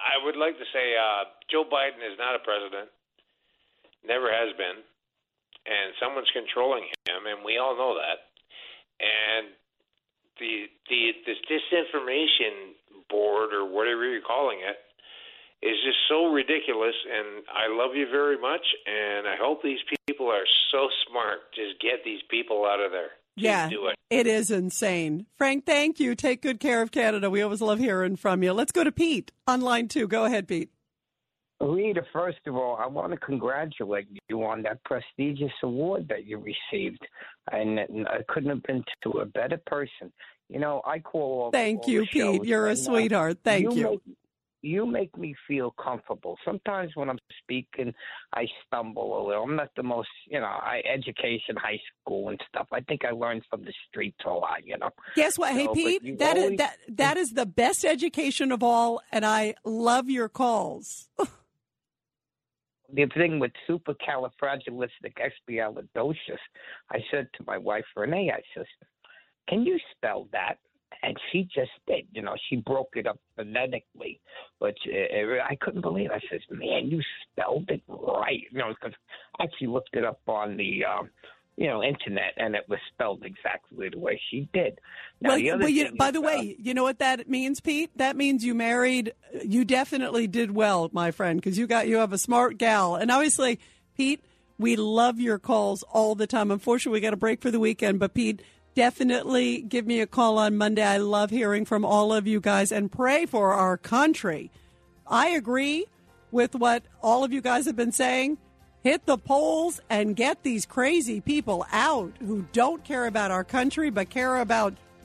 I would like to say uh, Joe Biden is not a president, never has been, and someone's controlling him, and we all know that. And the the this disinformation board or whatever you're calling it is just so ridiculous. And I love you very much, and I hope these people are so smart. Just get these people out of there. Just yeah, do it. it is insane. Frank, thank you. Take good care of Canada. We always love hearing from you. Let's go to Pete on line two. Go ahead, Pete. Rita, first of all, I want to congratulate you on that prestigious award that you received, and and I couldn't have been to a better person. You know, I call all. Thank all you, the Pete. You're a uh, sweetheart. Thank you. Make, you make me feel comfortable. Sometimes when I'm speaking, I stumble a little. I'm not the most, you know, I education, high school and stuff. I think I learned from the streets a lot, you know. Guess what? Hey, So, but Pete, that is always- that that is the best education of all, and I love your calls. the thing with supercalifragilisticexpialidocious, I said to my wife Renee, I says, "Can you spell that?" And she just did. You know, she broke it up phonetically, but uh, I couldn't believe. I says, "Man, you spelled it right." You know, because I actually looked it up on the. Um, you know, internet, and it was spelled exactly the way she did. Now, well, the well, you, by is, the uh, way, you know what that means, Pete? That means you married. You definitely did well, my friend, because you got you have a smart gal, and obviously, Pete, we love your calls all the time. Unfortunately, we got a break for the weekend, but Pete. Definitely give me a call on Monday. I love hearing from all of you guys and pray for our country. I agree with what all of you guys have been saying. Hit the polls and get these crazy people out who don't care about our country but care about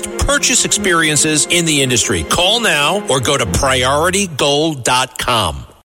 best purchase experiences in the industry. Call now or go to prioritygold.com.